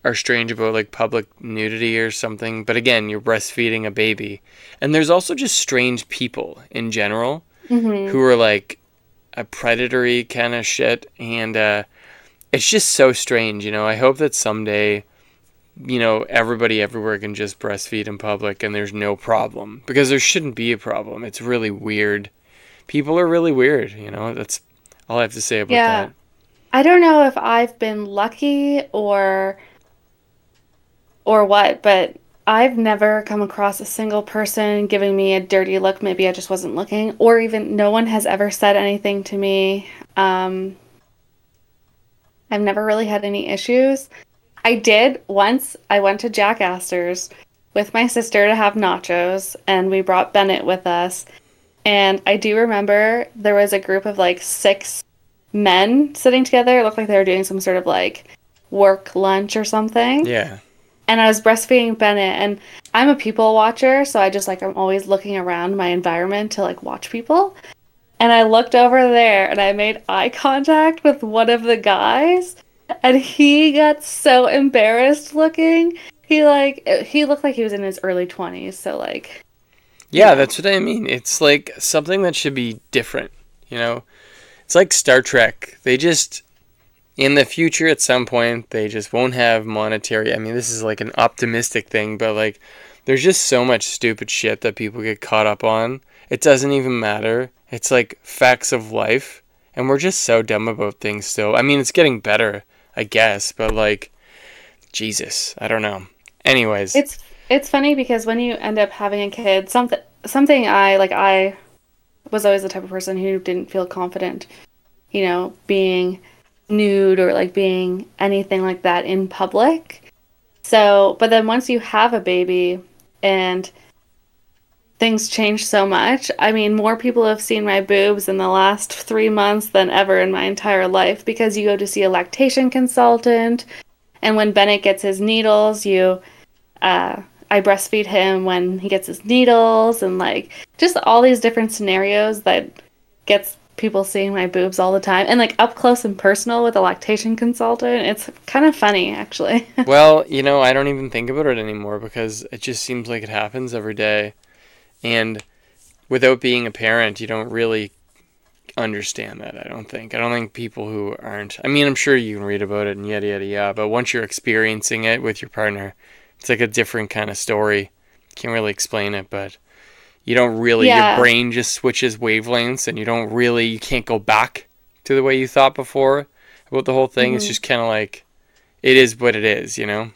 are strange about like public nudity or something. But again, you're breastfeeding a baby. And there's also just strange people in general Mm-hmm. who are like a predatory kind of shit. And uh, it's just so strange, you know. I hope that someday, you know, everybody everywhere can just breastfeed in public and there's no problem because there shouldn't be a problem. It's really weird. People are really weird, you know. That's all I have to say about Yeah. that. I don't know if I've been lucky or or what, but I've never come across a single person giving me a dirty look. Maybe I just wasn't looking, or even no one has ever said anything to me. Um, I've never really had any issues. I did once. I went to Jack Astor's with my sister to have nachos, and we brought Bennett with us. And I do remember there was a group of like six men sitting together. It looked like they were doing some sort of like work lunch or something. Yeah. And I was breastfeeding Bennett, and I'm a people watcher, so I just like I'm always looking around my environment to like watch people. And I looked over there and I made eye contact with one of the guys, and he got so embarrassed looking. He like he looked like he was in his early 20s, so like Yeah, that's what I mean. It's like something that should be different, you know? It's like Star Trek. They just in the future at some point they just won't have monetary. I mean, this is like an optimistic thing, but like there's just so much stupid shit that people get caught up on. It doesn't even matter. It's like facts of life, and we're just so dumb about things still. I mean, it's getting better, I guess, but like Jesus, I don't know. Anyways, It's it's funny because when you end up having a kid, something something I like I was always the type of person who didn't feel confident, you know, being nude or like being anything like that in public. So, but then once you have a baby and things change so much. I mean, more people have seen my boobs in the last 3 months than ever in my entire life because you go to see a lactation consultant and when Bennett gets his needles, you uh, I breastfeed him when he gets his needles and like just all these different scenarios that gets people seeing my boobs all the time and like up close and personal with a lactation consultant. It's kind of funny actually. [laughs] Well, you know, I don't even think about it anymore because it just seems like it happens every day. And without being a parent, you don't really understand that, I don't think. I don't think people who aren't, I mean, I'm sure you can read about it and yada, yada, yada, but once you're experiencing it with your partner, it's like a different kind of story. Can't really explain it, but you don't really, Yeah. your brain just switches wavelengths and you don't really, you can't go back to the way you thought before about the whole thing. It's Mhm. just kind of like, it is what it is, you know?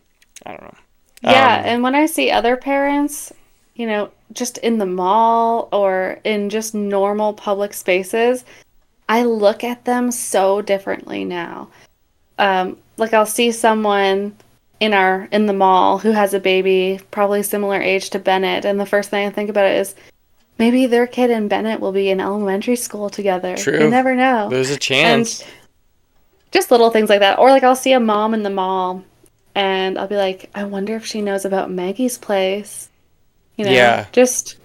I don't know. Yeah, Um, and when I see other parents, you know, just in the mall or in just normal public spaces, I look at them so differently now. Um, like I'll see someone in our in the mall who has a baby, probably similar age to Bennett, and the first thing I think about is maybe their kid and Bennett will be in elementary school together. True. You never know There's a chance. just little things like that. Or like I'll see a mom in the mall and I'll be like, I wonder if she knows about Maggie's place. You know, Yeah. just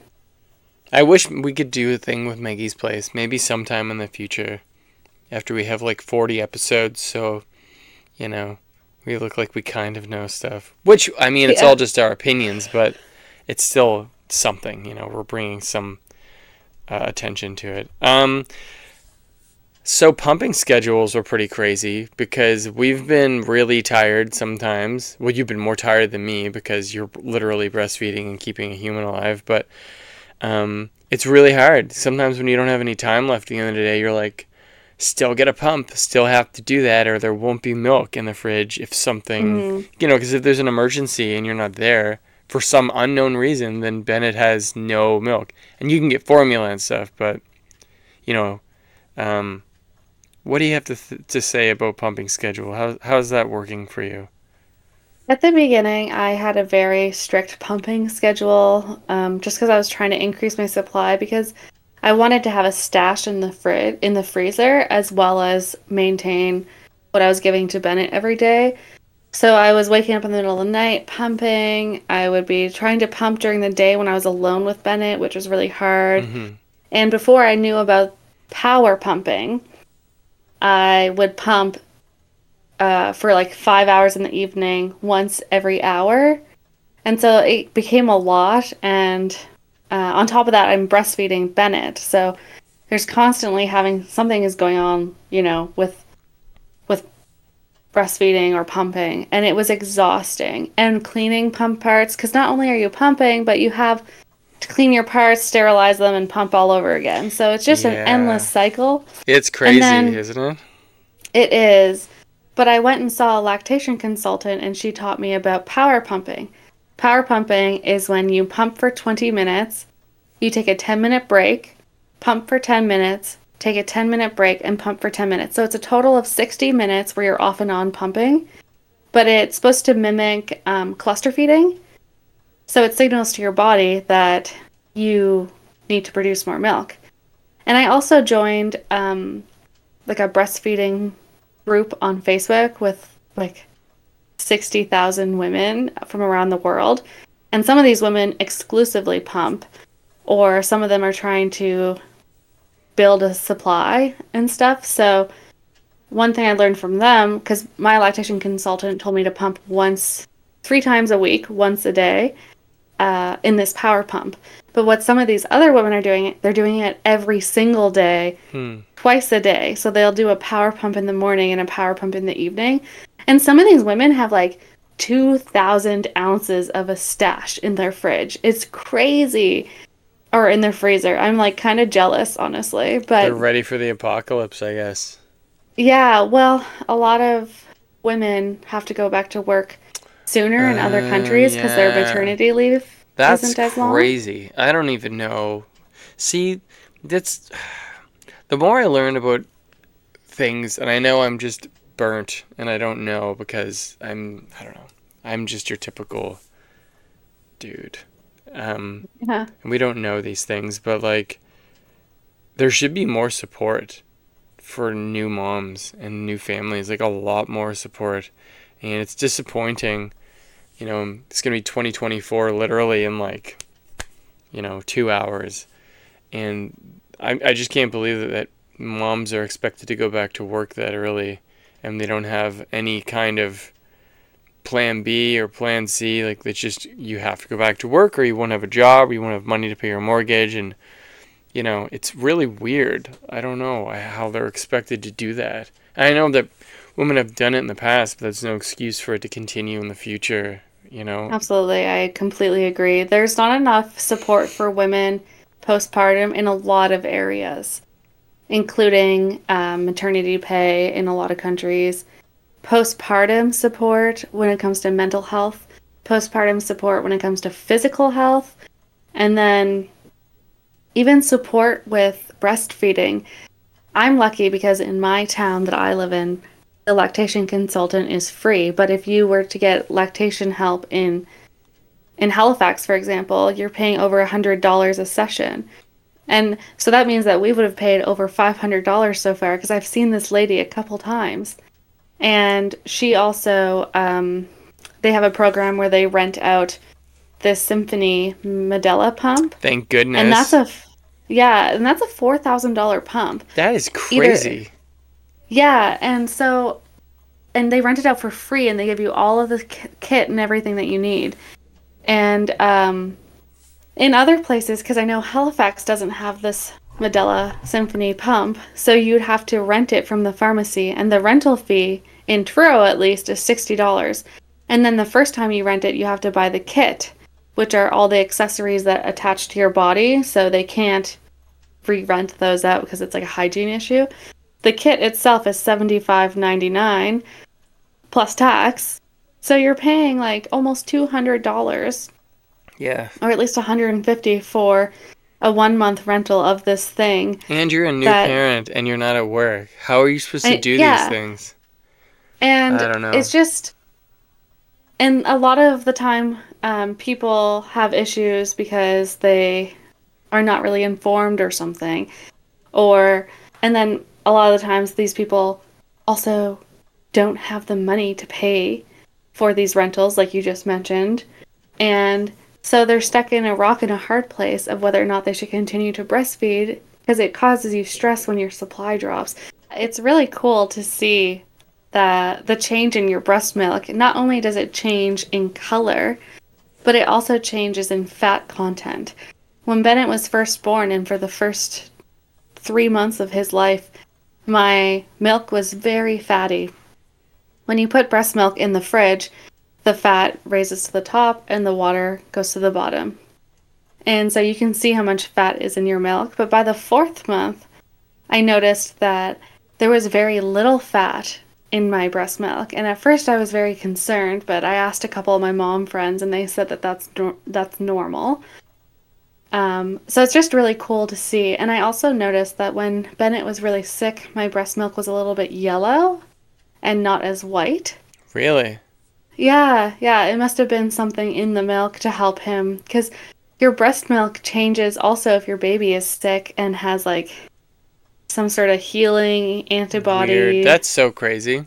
I wish we could do a thing with Maggie's Place, maybe sometime in the future, after we have like 40 episodes. So, you know, We look like we kind of know stuff. Which I mean, it's Yeah. all just our opinions, but it's still something. You know, we're bringing some uh, attention to it. Um, so pumping schedules are pretty crazy because we've been really tired sometimes. Well, you've been more tired than me because you're literally breastfeeding and keeping a human alive, but um, it's really hard. Sometimes when you don't have any time left at the end of the day, you're like, still get a pump, still have to do that, or there won't be milk in the fridge if something, Mhm. you know, because if there's an emergency and you're not there for some unknown reason, then Bennett has no milk. And you can get formula and stuff, but, you know, um, what do you have to, th- to say about pumping schedule? How, how's that working for you? At the beginning, I had a very strict pumping schedule, um, just because I was trying to increase my supply because I wanted to have a stash in the fridge in the freezer as well as maintain what I was giving to Bennett every day. So I was waking up in the middle of the night pumping. I would be trying to pump during the day when I was alone with Bennett, which was really hard. hmm And before I knew about power pumping, I would pump uh, for like five hours in the evening, once every hour. And so it became a lot. And uh, on top of that, I'm breastfeeding Bennett. So there's constantly having something is going on, you know, with with breastfeeding or pumping. And it was exhausting. And cleaning pump parts, because not only are you pumping, but you have to clean your parts, sterilize them, and pump all over again. So it's just an endless cycle. It's crazy, isn't it? It is. But I went and saw a lactation consultant and she taught me about power pumping. Power pumping is when you pump for 20 minutes, you take a 10 minute break, pump for 10 minutes, take a 10 minute break, and pump for 10 minutes. So it's a total of 60 minutes where you're off and on pumping. But it's supposed to mimic um, cluster feeding. So it signals to your body that you need to produce more milk. And I also joined um, like a breastfeeding group on Facebook with like 60,000 women from around the world. And some of these women exclusively pump, or some of them are trying to build a supply and stuff. So, one thing I learned from them, because my lactation consultant told me to pump once, three times a week, once a day, uh, in this power pump. But what some of these other women are doing, they're doing it every single day Hmm. twice a day. So they'll do a power pump in the morning and a power pump in the evening. And some of these women have like 2,000 ounces of a stash in their fridge. It's crazy. Or in their freezer. I'm like kind of jealous, honestly. But they're ready for the apocalypse, I guess. yeah, well, a lot of women have to go back to work sooner in other Uh, countries because their yeah. maternity leave That's isn't as long. crazy. I don't even know. See, that's the more I learn about things, and I know I'm just burnt, and I don't know because I'm I don't know. I'm just your typical dude. Um, Yeah. and we don't know these things, but like, there should be more support for new moms and new families, like a lot more support. And it's disappointing, you know, it's gonna be 2024 literally in like, you know, two hours. And I, I just can't believe that, that moms are expected to go back to work that early and they don't have any kind of plan B or plan C. Like it's just you have to go back to work or you won't have a job or you won't have money to pay your mortgage and you know, it's really weird. I don't know how they're expected to do that. I know that women have done it in the past, but that's no excuse for it to continue in the future, you know. Absolutely, I completely agree. There's not enough support for women postpartum in a lot of areas, including um, maternity pay in a lot of countries, postpartum support when it comes to mental health, postpartum support when it comes to physical health, and then even support with breastfeeding. I'm lucky because in my town that I live in, the lactation consultant is free, but if you were to get lactation help in in Halifax, for example, you're paying over $100 a session. And so that means that we would have paid over $500 so far because I've seen this lady a couple times. And she also, um, they have a program where they rent out this Symphony Medela pump. Thank goodness. And that's a, yeah, and that's a $4,000 pump. that is either- crazy. Yeah, and so and they rent it out for free and they give you all of the kit and everything that you need. And um, in other places, because I know Halifax doesn't have this Medela Symphony pump, so you'd have to rent it from the pharmacy, and the rental fee in Truro at least is sixty dollars. And then the first time you rent it, you have to buy the kit, which are all the accessories that attach to your body, so they can't re-rent those out because it's like a hygiene issue. The kit itself is seventy five ninety nine plus tax. So you're paying like almost two hundred dollars, Yeah. or at least one hundred and fifty for a one month rental of this thing. And you're a new That- parent and you're not at work. How are you supposed to I- do yeah. these things? And I don't know. it's just, and a lot of the time, um, people have issues because they are not really informed or something. Or, and then a lot of the times, these people also don't have the money to pay for these rentals, like you just mentioned. And so they're stuck in a rock and a hard place of whether or not they should continue to breastfeed because it causes you stress when your supply drops. It's really cool to see the the change in your breast milk. Not only does it change in color, but it also changes in fat content. When Bennett was first born and for the first 3 months of his life, my milk was very fatty. When you put breast milk in the fridge, the fat raises to the top and the water goes to the bottom. And so you can see how much fat is in your milk. But by the fourth month, I noticed that there was very little fat in my breast milk. And at first I was very concerned, but I asked a couple of my mom friends and they said that that's that's normal. Um, so it's just really cool to see. And I also noticed that when Bennett was really sick, my breast milk was a little bit yellow and not as white. Really? Yeah, yeah, it must have been something in the milk to help him because your breast milk changes also if your baby is sick and has like some sort of healing antibody. Weird. That's so crazy.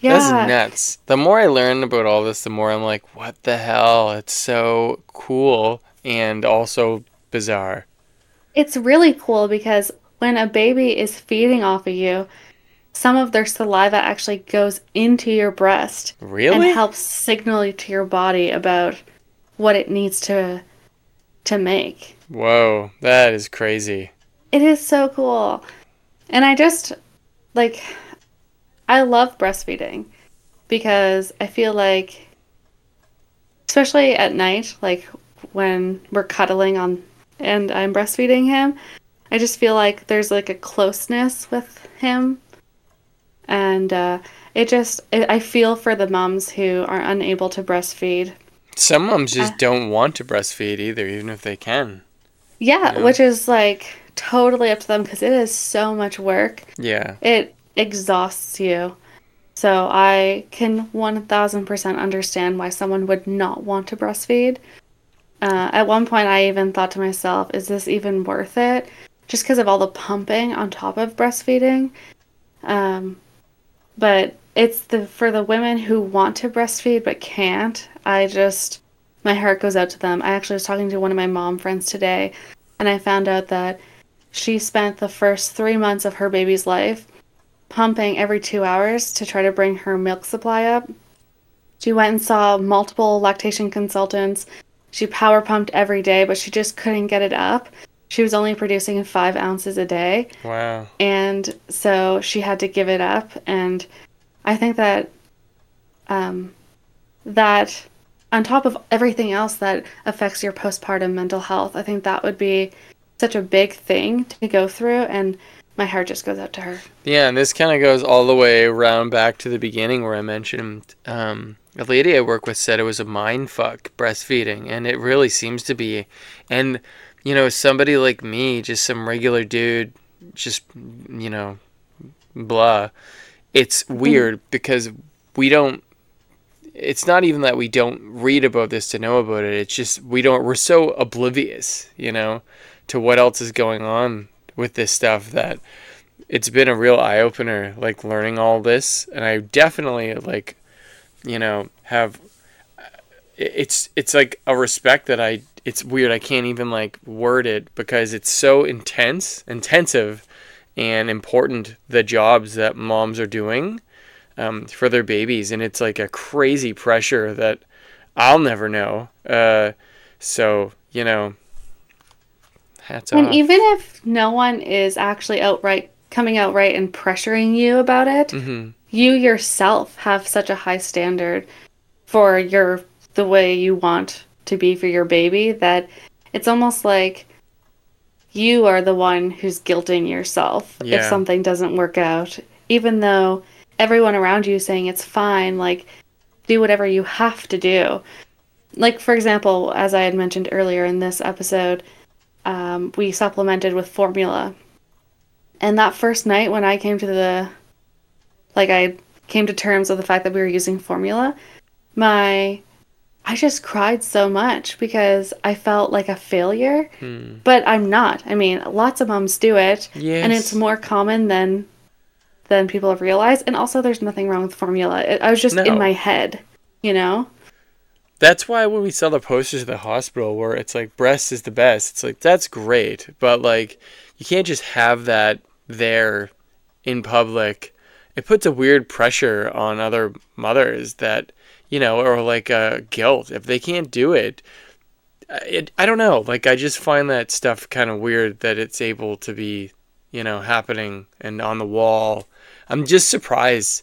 yeah, That's nuts. The more I learn about all this, the more I'm like, what the hell? It's so cool and also bizarre. it's really cool because when a baby is feeding off of you, some of their saliva actually goes into your breast and helps signal to your body about what it needs to to make. Whoa, that is crazy. It is so cool. And I just like I love breastfeeding because I feel like especially at night, like when we're cuddling on and I'm breastfeeding him, I just feel like there's like a closeness with him. And uh it just it, I feel for the moms who are unable to breastfeed. Some moms just Uh. don't want to breastfeed either, even if they can. Yeah, Yeah. which is like totally up to them because it is so much work. Yeah. it exhausts you. So I can 1000% understand why someone would not want to breastfeed. Uh, at one point, I even thought to myself, is this even worth it? Just because of all the pumping on top of breastfeeding. Um, but it's the for the women who want to breastfeed but can't. I just my heart goes out to them. I actually was talking to one of my mom friends today, and I found out that she spent the first three months of her baby's life pumping every two hours to try to bring her milk supply up. She went and saw multiple lactation consultants. She power pumped every day, but she just couldn't get it up. She was only producing five ounces a day, Wow. and so she had to give it up. And I think that um, that on top of everything else that affects your postpartum mental health, I think that would be such a big thing to go through. And my heart just goes out to her. Yeah, and this kind of goes all the way around back to the beginning where I mentioned um, a lady I work with said it was a mind fuck breastfeeding, and it really seems to be. And you know, somebody like me, just some regular dude, just you know, blah. It's weird because we don't. It's not even that we don't read about this to know about it. It's just we don't. We're so oblivious, you know, to what else is going on with this stuff that it's been a real eye opener, like learning all this, and I definitely like, you know, have. It's it's like a respect that I. It's weird. I can't even like word it because it's so intense, intensive, and important. The jobs that moms are doing, um, for their babies, and it's like a crazy pressure that I'll never know. Uh, so you know, hats And off. even if no one is actually outright coming outright and pressuring you about it, hmm you yourself have such a high standard for your the way you want to be for your baby that it's almost like you are the one who's guilting yourself if something doesn't work out. Even though everyone around you is saying it's fine like do whatever you have to do. Like for example as i had mentioned earlier in this episode um, we supplemented with formula. And that first night when i came to the like I came to terms with the fact that we were using formula, my I just cried so much because I felt like a failure, Hmm. but I'm not. I mean, lots of moms do it, and it's more common than than people have realized. And also, there's nothing wrong with formula. It, I was just No. in my head, you know. That's why when we sell the posters at the hospital where it's like breast is the best, it's like that's great, but like you can't just have that there in public. It puts a weird pressure on other mothers that you know, or like uh, guilt if they can't do it. uh, It I don't know. Like I just find that stuff kind of weird that it's able to be, you know, happening and on the wall. I'm just surprised.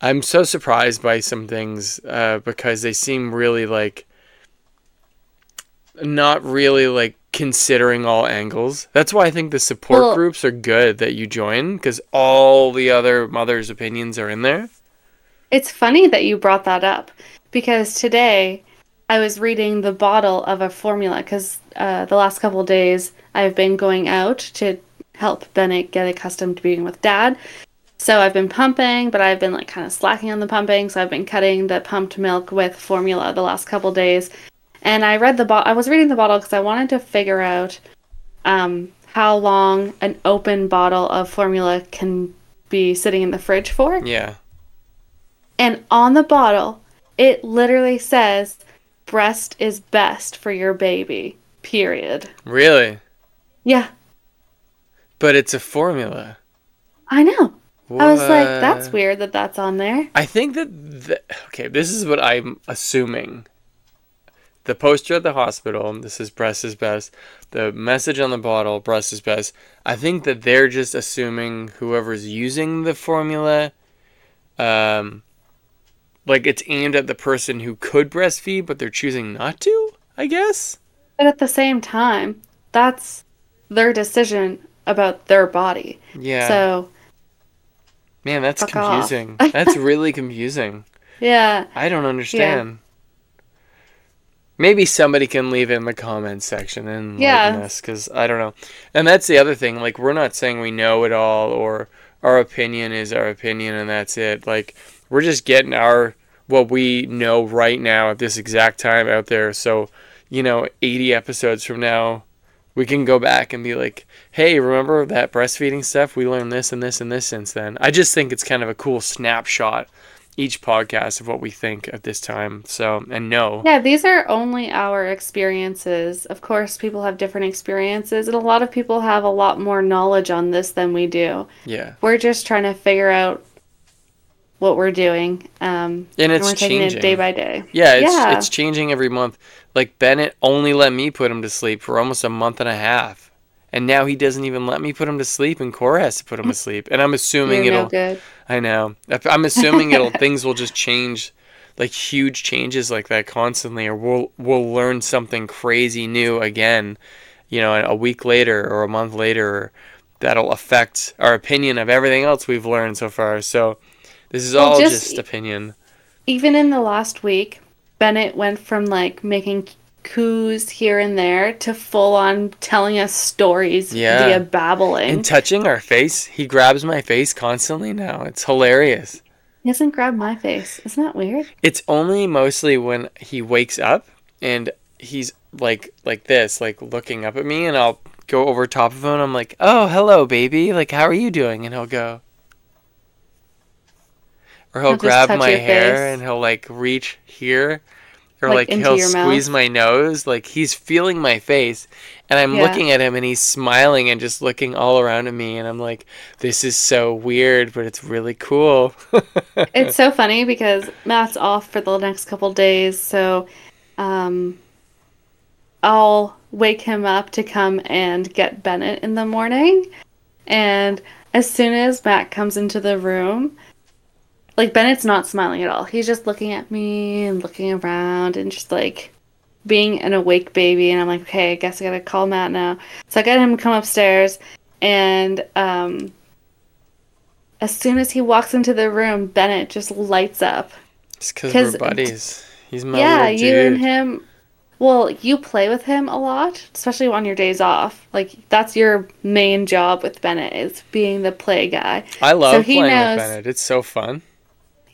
I'm so surprised by some things uh, because they seem really like not really like considering all angles. That's why I think the support Well- groups are good that you join because all the other mothers' opinions are in there. It's funny that you brought that up because today I was reading the bottle of a formula because uh, the last couple of days I've been going out to help Bennett get accustomed to being with dad. So I've been pumping, but I've been like kind of slacking on the pumping. So I've been cutting the pumped milk with formula the last couple of days. And I read the bottle. I was reading the bottle because I wanted to figure out um, how long an open bottle of formula can be sitting in the fridge for. Yeah. And on the bottle, it literally says breast is best for your baby. Period. Really? Yeah, But it's a formula. I know. What? I was like, that's weird that that's on there. I think that th- okay, this is what I'm assuming. The poster at the hospital, this is breast is best. The message on the bottle, breast is best. I think that they're just assuming whoever's using the formula, um, like it's aimed at the person who could breastfeed, but they're choosing not to. I guess. But at the same time, that's their decision about their body. Yeah. So, Man, that's confusing. [laughs] that's really confusing. yeah. I don't understand. Maybe somebody can leave in the comments section and Yeah. because I don't know. And that's the other thing. Like, we're not saying we know it all or our opinion is our opinion and that's it. Like, we're just getting our what we know right now at this exact time out there. So, you know, 80 episodes from now, we can go back and be like, hey, remember that breastfeeding stuff? We learned this and this and this since then. I just think it's kind of a cool snapshot each podcast of what we think at this time. So, and no. Yeah, these are only our experiences. Of course, people have different experiences, and a lot of people have a lot more knowledge on this than we do. Yeah. We're just trying to figure out what we're doing. Um, And and it's taking changing. it day by day. Yeah, it's Yeah. it's changing every month. Like Bennett only let me put him to sleep for almost a month and a half. And now he doesn't even let me put him to sleep and Cora has to put him to sleep. And I'm assuming You're it'll good. I know. I'm assuming it'll [laughs] things will just change like huge changes like that constantly or we'll we'll learn something crazy new again, you know, a week later or a month later that'll affect our opinion of everything else we've learned so far. So this is Well, all just- just opinion. Even in the last week, Bennett went from like making coos here and there to full on telling us stories Yeah. via babbling. And touching our face, he grabs my face constantly now. It's hilarious. he doesn't grab my face. Isn't that weird? It's only mostly when he wakes up and he's like like this, like looking up at me and I'll go over top of him and I'm like, "Oh, hello, baby. Like how are you doing?" And he'll go or he'll He'll grab my hair face. and he'll like reach here or Like like, he'll squeeze mouth? my nose like he's feeling my face And I'm Yeah. looking at him and he's smiling and just looking all around at me and I'm like, this is so weird, but it's really cool. [laughs] It's so funny because Matt's off for the next couple days, so um, I'll wake him up to come and get Bennett in the morning. And as soon as Matt comes into the room, like Bennett's not smiling at all. He's just looking at me and looking around and just like being an awake baby. And I'm like, okay, I guess I gotta call Matt now. So I get him to come upstairs, and um, as soon as he walks into the room, Bennett just lights up. It's because 'Cause- we're buddies. He's my yeah, you and him. Well, you play with him a lot, especially on your days off. Like that's your main job with Bennett is being the play guy. I love he playing knows- with Bennett. It's so fun.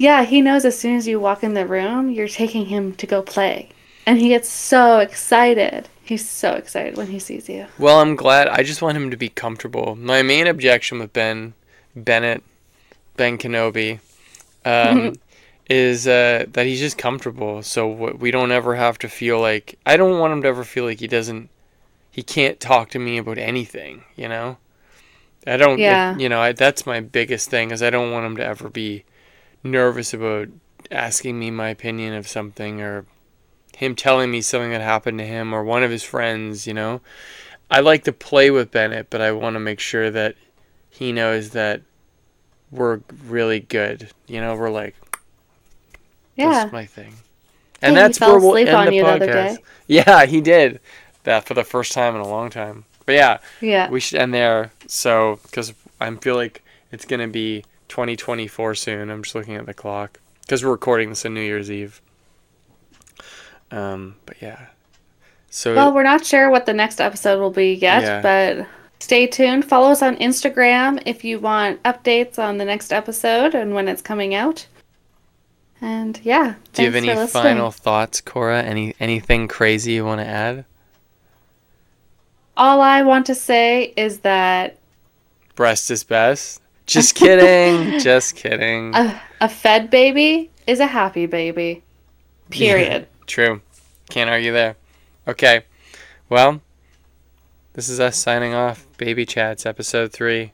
Yeah, he knows as soon as you walk in the room, you're taking him to go play. And he gets so excited. He's so excited when he sees you. Well, I'm glad. I just want him to be comfortable. My main objection with Ben Bennett, Ben Kenobi, um, [laughs] is uh, that he's just comfortable. So we don't ever have to feel like I don't want him to ever feel like he doesn't, he can't talk to me about anything. You know, I don't. it- Yeah. you know, I, that's my biggest thing is I don't want him to ever be nervous about asking me my opinion of something or him telling me something that happened to him or one of his friends, you know. I like to play with Bennett, but I want to make sure that he knows that we're really good. You know, we're like Yeah. that's my thing. And he that's fell where we'll asleep end on the you the other day. [laughs] Yeah, he did. That for the first time in a long time. But yeah, Yeah. we should end there. So, because I feel like it's gonna be 2024 soon. I'm just looking at the clock because we're recording this on New Year's Eve. Um, but yeah. So Well, we're not sure what the next episode will be yet, Yeah. but stay tuned. Follow us on Instagram if you want updates on the next episode and when it's coming out. And yeah, do you have any final thoughts, Cora? Any anything crazy you want to add? All I want to say is that Breast is best. Just [laughs] kidding. just kidding. a, a fed baby is a happy baby. Period. True. Can't argue there. Okay. Well, this is us signing off. Baby Chats, episode three.